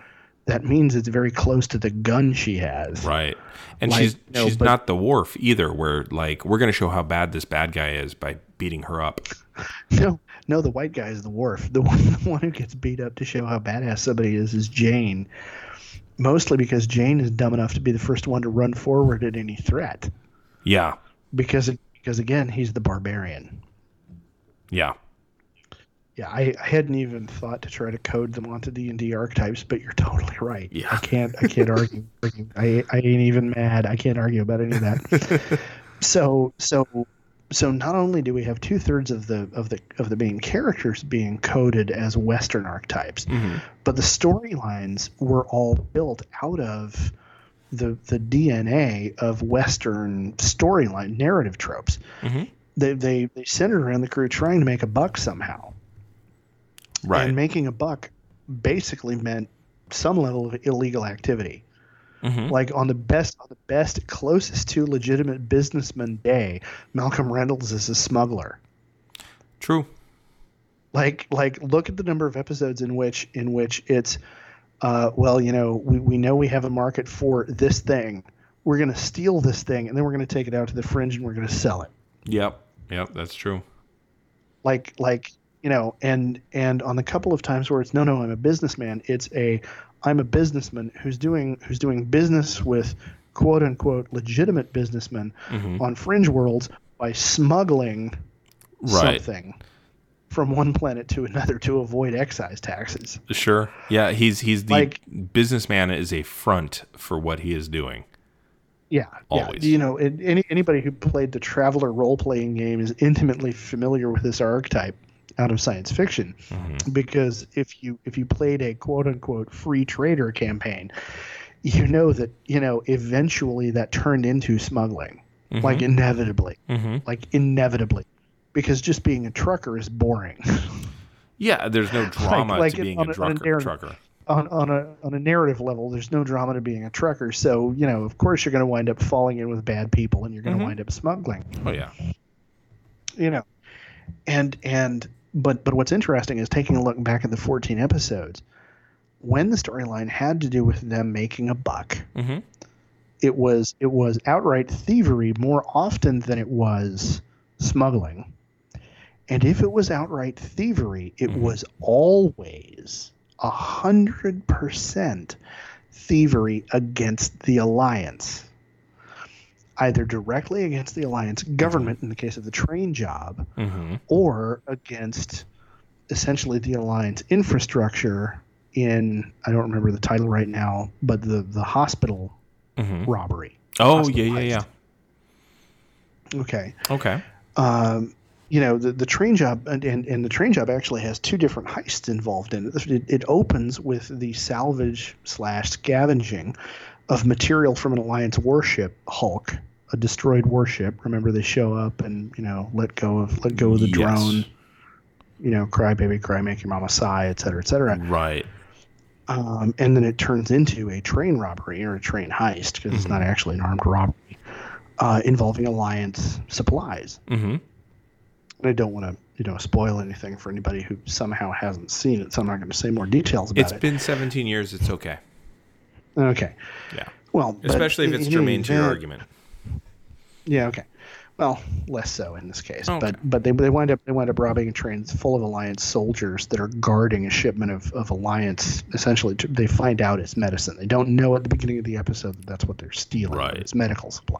that means it's very close to the gun she has Right. And Like, she's no, she's but- not the Worf either, where like we're gonna show how bad this bad guy is by beating her up. no no the white guy is the Worf the one the one who gets beat up to show how badass somebody is is jayne mostly because jayne is dumb enough to be the first one to run forward at any threat Yeah. because because again he's the barbarian. Yeah. Yeah, I, I hadn't even thought to try to code them onto D and D archetypes, but you're totally right. Yeah. I can't I can't argue. I I ain't even mad. I can't argue about any of that. so so so not only do we have two thirds of the of the of the main characters being coded as Western archetypes, Mhm. but the storylines were all built out of the the DNA of Western storyline narrative tropes. Mhm. They, they they centered around the crew trying to make a buck somehow. Right. And making a buck basically meant some level of illegal activity. Mhm. Like on the best on the best closest to legitimate businessman day, Malcolm Reynolds is a smuggler. True. Like like look at the number of episodes in which in which it's uh, well, you know, we, we know we have a market for this thing. We're gonna steal this thing and then we're gonna take it out to the fringe and we're gonna sell it. Yep. Yep. That's true. like like you know and and on the couple of times where it's no no i'm a businessman it's a i'm a businessman who's doing who's doing business with quote unquote legitimate businessmen Mhm. on fringe worlds by smuggling Right. something from one planet to another to avoid excise taxes Sure. Yeah. He's he's the Like- businessman is a front for what he is doing. yeah Always. yeah you know any, anybody who played the traveler role-playing game is intimately familiar with this archetype out of science fiction Mhm. because if you if you played a quote unquote free trader campaign you know that you know eventually that turned into smuggling like inevitably Mhm. like inevitably because just being a trucker is boring Yeah. There's no drama like to being a, a- on a trucker. trucker. on, on a on a narrative level there's no drama to being a trucker so you know of course you're going to wind up falling in with bad people and you're going to Mhm. wind up smuggling Oh yeah. you know and and but but what's interesting is taking a look back at the 14 episodes when the storyline had to do with them making a buck hmm it was it was outright thievery more often than it was smuggling. And if it was outright thievery it Mhm. was always a hundred percent thievery against the alliance either directly against the alliance government in the case of the train job hmm or against essentially the alliance infrastructure in I don't remember the title right now, but the the hospital hmm robbery. Oh yeah yeah heist. Okay. Okay. Um, you know the the train job and, and and the train job actually has two different heists involved in it. It, it opens with the salvage slash scavenging of material from an alliance warship, Hulk, a destroyed warship. Remember they show up and you know let go of let go of the Yes. drone. You know, cry baby, cry, make your mama sigh, et cetera, et cetera. Right. Um, and then it turns into a train robbery or a train heist because it's not actually an armed robbery uh, involving alliance supplies. hmm And I don't want to, you know, spoil anything for anybody who somehow hasn't seen it, so I'm not going to say more details about It's it. It's been 17 years. It's okay. Okay. Yeah. Well, Especially if it's germane to your argument. Yeah. Okay. Well, less so in this case, Okay. but but they, they wind up they wind up robbing a train full of alliance soldiers that are guarding a shipment of, of alliance. Essentially, to, they find out it's medicine. They don't know at the beginning of the episode that that's what they're stealing. Right. It's medical supply.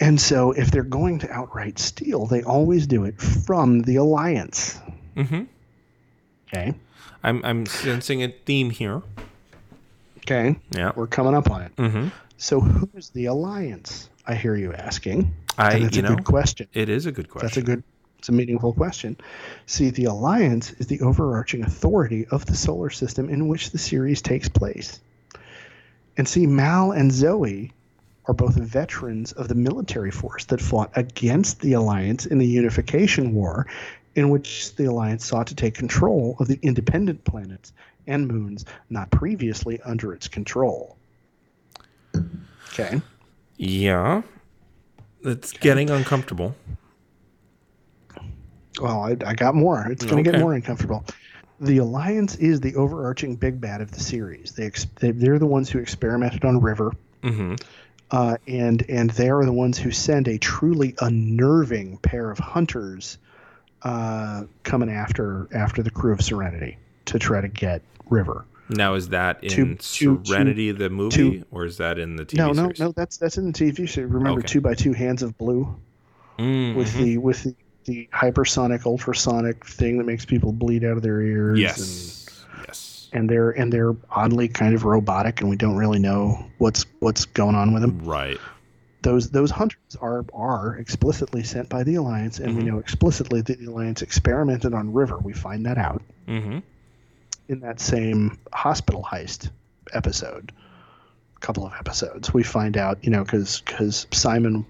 And so, if they're going to outright steal, they always do it from the alliance. hmm Okay. I'm I'm sensing a theme here. Okay. Yeah. We're coming up on it. hmm So, who's the alliance? I hear you asking. I and that's you a know good question. it is a good question. That's a good, it's a meaningful question. See, the alliance is the overarching authority of the solar system in which the series takes place. And see, Mal and Zoe are both veterans of the military force that fought against the alliance in the Unification War, in which the alliance sought to take control of the independent planets and moons not previously under its control. Okay. Yeah. It's getting uncomfortable. Well, I, I got more. It's going to Okay. get more uncomfortable. The Alliance is the overarching big bad of the series. They, ex- they they're the ones who experimented on River, hmm uh, and and they are the ones who send a truly unnerving pair of hunters uh, coming after after the crew of Serenity to try to get River. Now, is that in Two- two- Serenity, the movie, two- or is that in the TV no, no, series? no. That's that's in the TV show. Remember Okay. two by two hands of blue Mm, with the with the, the hypersonic, ultrasonic thing that makes people bleed out of their ears. yes, yes, And, and they're and they're oddly kind of robotic, and we don't really know what's what's going on with them. right. Those those hunters are are explicitly sent by the Alliance, and we Mhm. know explicitly that the Alliance experimented on River. We find that out. Mm-hmm. In that same hospital heist episode a couple of episodes we find out you know because because simon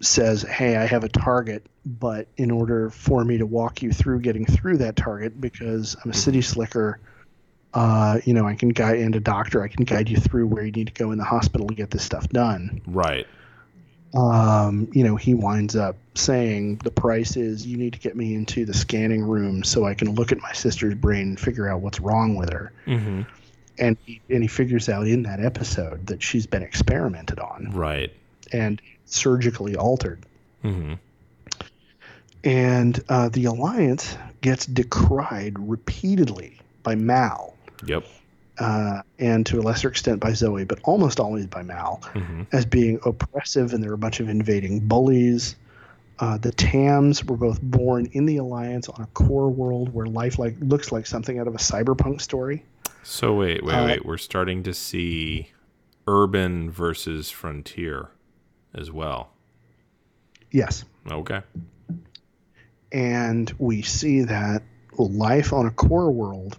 says hey i have a target but in order for me to walk you through getting through that target because i'm a city slicker uh, you know i can guide and a doctor i can guide you through where you need to go in the hospital to get this stuff done Right. Um, you know, he winds up saying the price is you need to get me into the scanning room so I can look at my sister's brain and figure out what's wrong with her. Mm-hmm. And he, and he figures out in that episode that she's been experimented on Right. and surgically altered. Mm-hmm. And uh, the Alliance gets decried repeatedly by Mal, Yep. Uh, and to a lesser extent by Zoe, but almost always by Mal. Mm-hmm. as being oppressive, and there are a bunch of invading bullies. Uh, the Tams were both born in the Alliance on a core world where life like looks like something out of a cyberpunk story. So wait, wait, Uh, wait. We're starting to see urban versus frontier as well. Yes, Okay. and we see that life on a core world,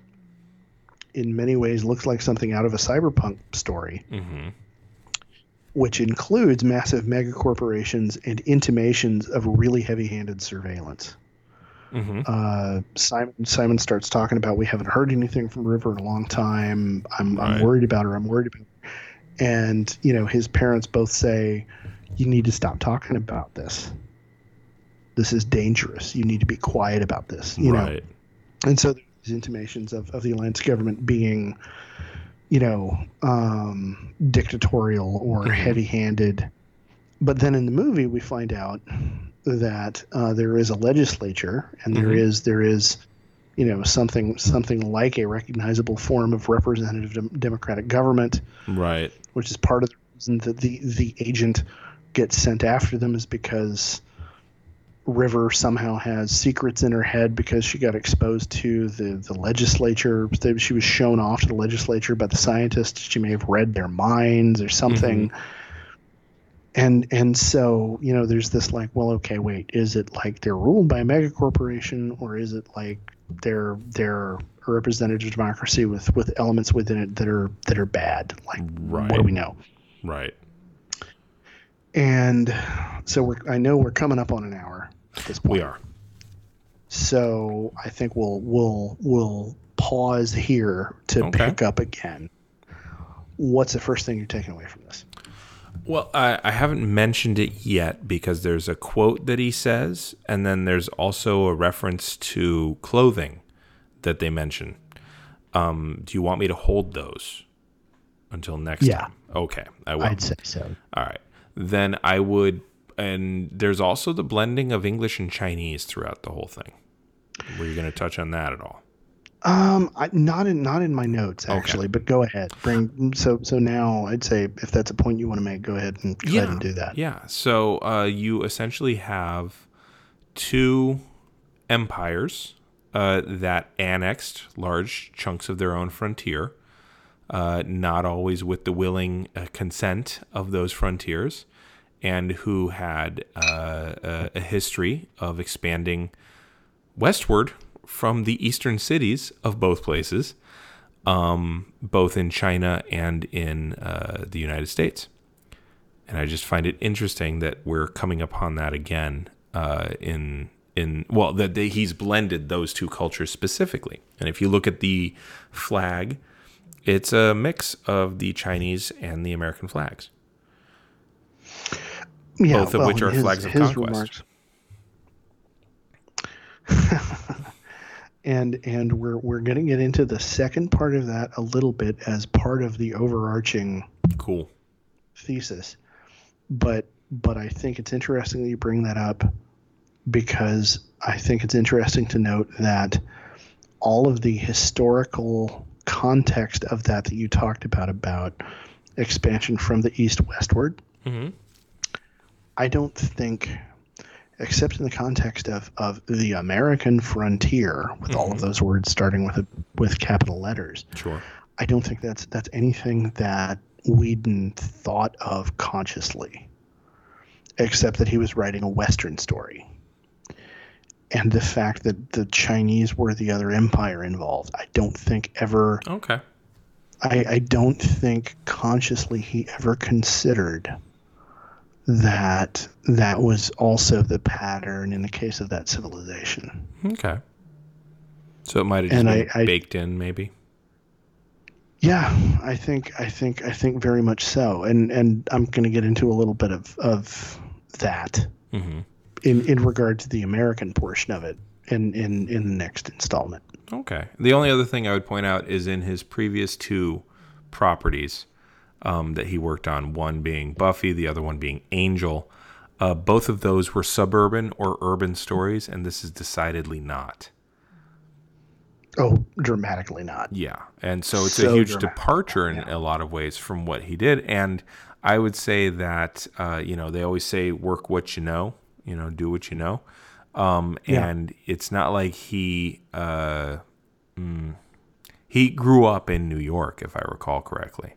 in many ways, looks like something out of a cyberpunk story, Mm-hmm. which includes massive megacorporations and intimations of really heavy-handed surveillance. Mm-hmm. uh, Simon Simon starts talking about we haven't heard anything from River in a long time. I'm, Right. I'm worried about her. I'm worried about her. And you know his parents both say you need to stop talking about this. This is dangerous. You need to be quiet about this. You know. And so there's intimations of, of the alliance government being, you know, um, dictatorial or Mhm. heavy-handed. But then in the movie, we find out that uh, there is a legislature, and there Mhm. is there is, you know, something something like a recognizable form of representative dem- democratic government, Right. which is part of the reason that the the agent gets sent after them is because River somehow has secrets in her head because she got exposed to the, the legislature. She was shown off to the legislature by the scientists. She may have read their minds or something. Mm-hmm. And and so you know, there's this like, well, okay, wait, is it like they're ruled by a mega corporation, or is it like they're they're a representative democracy with with elements within it that are that are bad? Like, what do we know? Right. And so we're I know we're coming up on an hour at this point. We are. So I think we'll we'll we'll pause here to Okay. pick up again. What's the first thing you're taking away from this? Well, I, I haven't mentioned it yet because there's a quote that he says, and then there's also a reference to clothing that they mention. Um, do you want me to hold those until next Yeah. time? Okay, I will. I'd say so. All right. Then I would, and there's also the blending of English and Chinese throughout the whole thing. Were you going to touch on that at all? Um, I, not in not in my notes actually, but go ahead. Bring so so now I'd say if that's a point you want to make, go ahead and go ahead and do that. Yeah. So uh, you essentially have two empires uh, that annexed large chunks of their own frontier, uh, not always with the willing uh, consent of those frontiers, and who had uh, a, a history of expanding westward from the eastern cities of both places, um, both in China and in uh, the United States. And I just find it interesting that we're coming upon that again uh, in in well that he's blended those two cultures specifically. And if you look at the flag, it's a mix of the Chinese and the American flags. Yeah, Both of well, which are his- flags of conquest. and and we're we're going to get into the second part of that a little bit as part of the overarching Cool. thesis but but I think it's interesting that you bring that up because I think it's interesting to note that all of the historical context of that that you talked about about expansion from the east westward. hmm I don't think, except in the context of, of the American frontier, with all of those words starting with a, with capital letters, Sure. I don't think that's that's anything that Whedon thought of consciously, except that he was writing a Western story. And the fact that the Chinese were the other empire involved, I don't think ever Okay. I, I don't think consciously he ever considered that that was also the pattern in the case of that civilization. Okay. So it might have just And been I- I- baked in, maybe. Yeah, I think I think I think very much so. And and I'm going to get into a little bit of of that hmm in in regard to the American portion of it in in in the next installment. Okay. The only other thing I would point out is in his previous two properties um, that he worked on, one being Buffy, the other one being Angel. Uh, both of those were suburban or urban stories, and this is decidedly not. Oh, dramatically not. Yeah. And so it's a huge departure in a lot of ways from what he did. And I would say that, uh, you know, they always say work what you know, you know, do what you know. Um, Yeah. and it's not like he, uh, mm, he grew up in New York, if I recall correctly.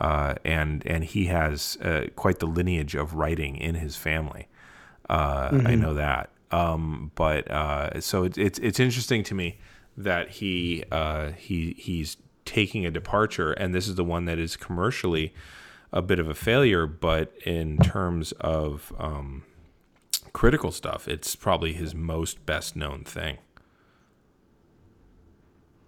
Uh, and and he has uh, quite the lineage of writing in his family. Uh, I know that. Um, but uh, so it's, it's it's interesting to me that he uh, he he's taking a departure, and this is the one that is commercially a bit of a failure, but in terms of um, critical stuff, it's probably his most best known thing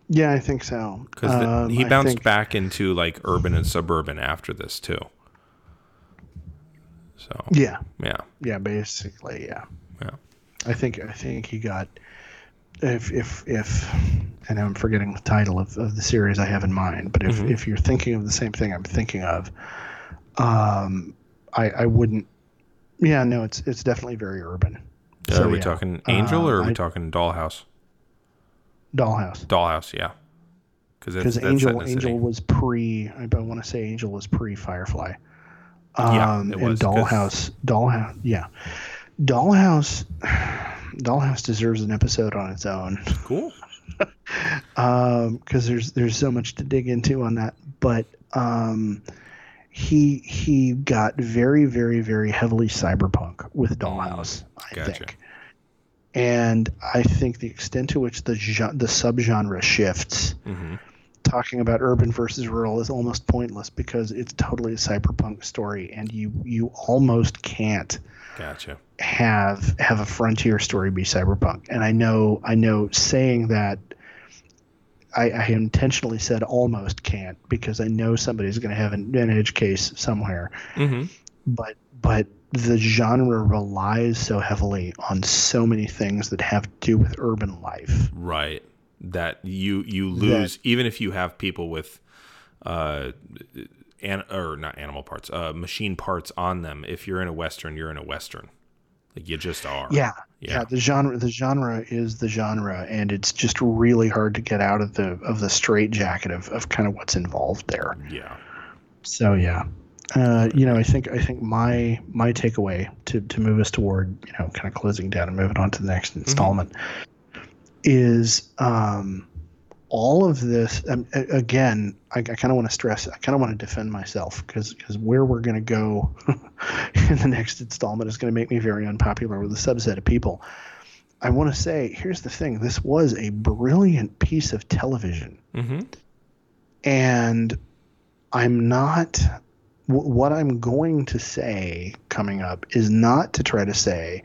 Yeah, I think so. because Um, he bounced think- back into like urban and suburban after this too. So Yeah, yeah, yeah, basically, yeah. yeah. I think I think he got if if if and I'm forgetting the title of, of the series I have in mind, but if, Mhm. if you're thinking of the same thing I'm thinking of, um, I I wouldn't. Yeah, no, it's it's definitely very urban. are we yeah. talking Angel or are we I- talking Dollhouse? Dollhouse? Dollhouse, yeah. Because Angel Angel was pre. I want to say Angel was pre Firefly. Yeah, Um, it and was, 'cause- Dollhouse, Dollhouse, yeah, Dollhouse, Dollhouse deserves an episode on its own. cool. um because there's there's so much to dig into on that but um he he got very very very heavily cyberpunk with dollhouse i gotcha. think and i think the extent to which the the subgenre shifts hmm talking about urban versus rural is almost pointless because it's totally a cyberpunk story and you you almost can't Gotcha. have have a frontier story be cyberpunk and i know i know saying that i, I intentionally said almost can't because i know somebody's going to have an, an edge case somewhere hmm but but the genre relies so heavily on so many things that have to do with urban life Right. That you you lose even if you have people with uh an, or not animal parts, uh machine parts on them. If you're in a western, you're in a western. Like you just are. yeah, Yeah. yeah the genre the genre is the genre and it's just really hard to get out of the of the straight jacket of, of kind of what's involved there Yeah. So yeah, uh, you know, I think I think my my takeaway to to move us toward you know kind of closing down and moving on to the next installment is um, all of this. Um, again, I, I kind of want to stress. I kind of want to defend myself because because where we're going to go in the next installment is going to make me very unpopular with a subset of people. I want to say, here's the thing: this was a brilliant piece of television mm-hmm. and I'm not. wh- What I'm going to say coming up is not to try to say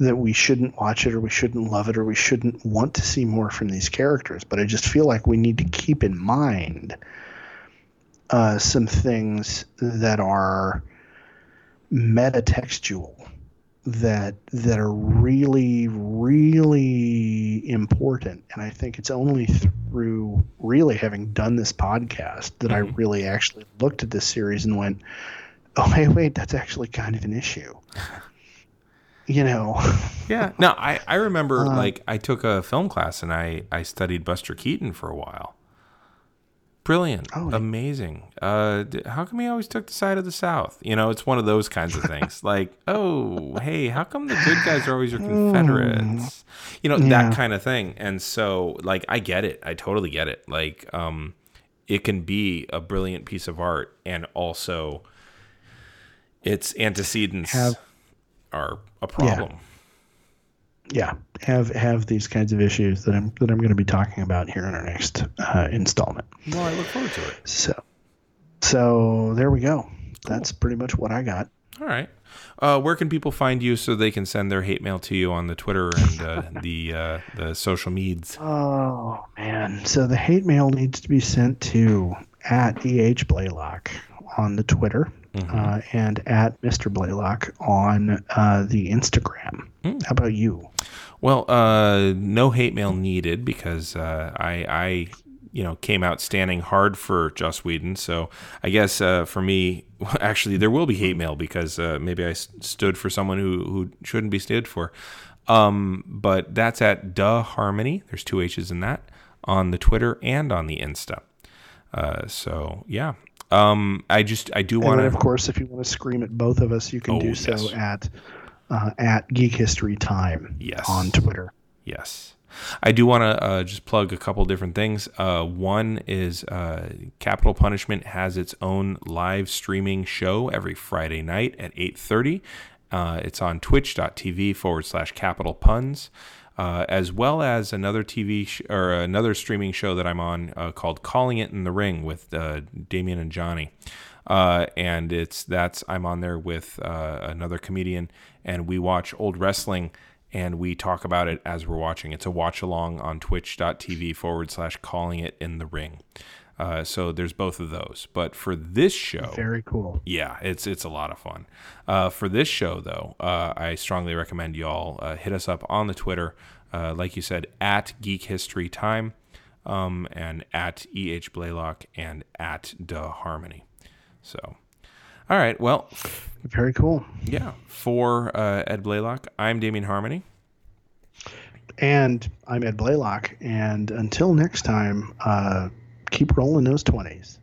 that we shouldn't watch it or we shouldn't love it or we shouldn't want to see more from these characters, but I just feel like we need to keep in mind uh, some things that are metatextual that that are really really important and i think it's only through really having done this podcast that i Mhm. really actually looked at this series and went oh hey wait that's actually kind of an issue you know Yeah. No, I, I remember Uh, like I took a film class and I, I studied Buster Keaton for a while. brilliant, Oh, amazing. Uh, how come he always took the side of the South? You know, it's one of those kinds of things. like, oh, hey, how come the good guys are always your Confederates? You know, Yeah. that kind of thing. And so, like, I get it. I totally get it. Like, um, it can be a brilliant piece of art, and also its antecedents Have- are a problem. yeah have have these kinds of issues that i'm that i'm going to be talking about here in our next uh, installment Well, I look forward to it. so so there we go that's pretty much what i got All right. Uh, where can people find you so they can send their hate mail to you on the Twitter and uh, the uh, the social medias? oh man so the hate mail needs to be sent to at eh blaylock on the twitter uh, and at mr blaylock on uh, the instagram how about you Well, uh, no hate mail needed because uh, I, I, you know, came out standing hard for Joss Whedon. So I guess uh, for me, actually, there will be hate mail because uh, maybe I stood for someone who, who shouldn't be stood for. Um, but that's at Duh Harmony. There's two H's in that on the Twitter and on the Insta. Uh, so yeah. Um, I just I do want to of course if you want to scream at both of us you can Oh, do so yes. at uh, at geek history time Yes. on twitter Yes. I do want to uh, just plug a couple different things. Uh, one is uh, Capital Punishment has its own live streaming show every Friday night at 8.30. Uh, it's on twitch.tv forward slash capital puns, uh, as well as another TV sh- or another streaming show that I'm on uh, called Calling It in the Ring with uh, Damien and Johnny. Uh, and it's that's I'm on there with uh, another comedian, and we watch old wrestling and we talk about it as we're watching. It's a watch along on twitch.tv forward slash calling it in the ring. Uh, so there's both of those. But for this show, very cool yeah, it's it's a lot of fun. Uh, for this show, though, uh, I strongly recommend y'all uh, hit us up on the Twitter, uh, like you said, at Geek History Time, um, and at Eh Blaylock and at Duh Harmony. So, all right, well, very cool yeah, for uh, Ed Blaylock, I'm Damien Harmony. And I'm Ed Blaylock. And until next time, uh, keep rolling those 20s.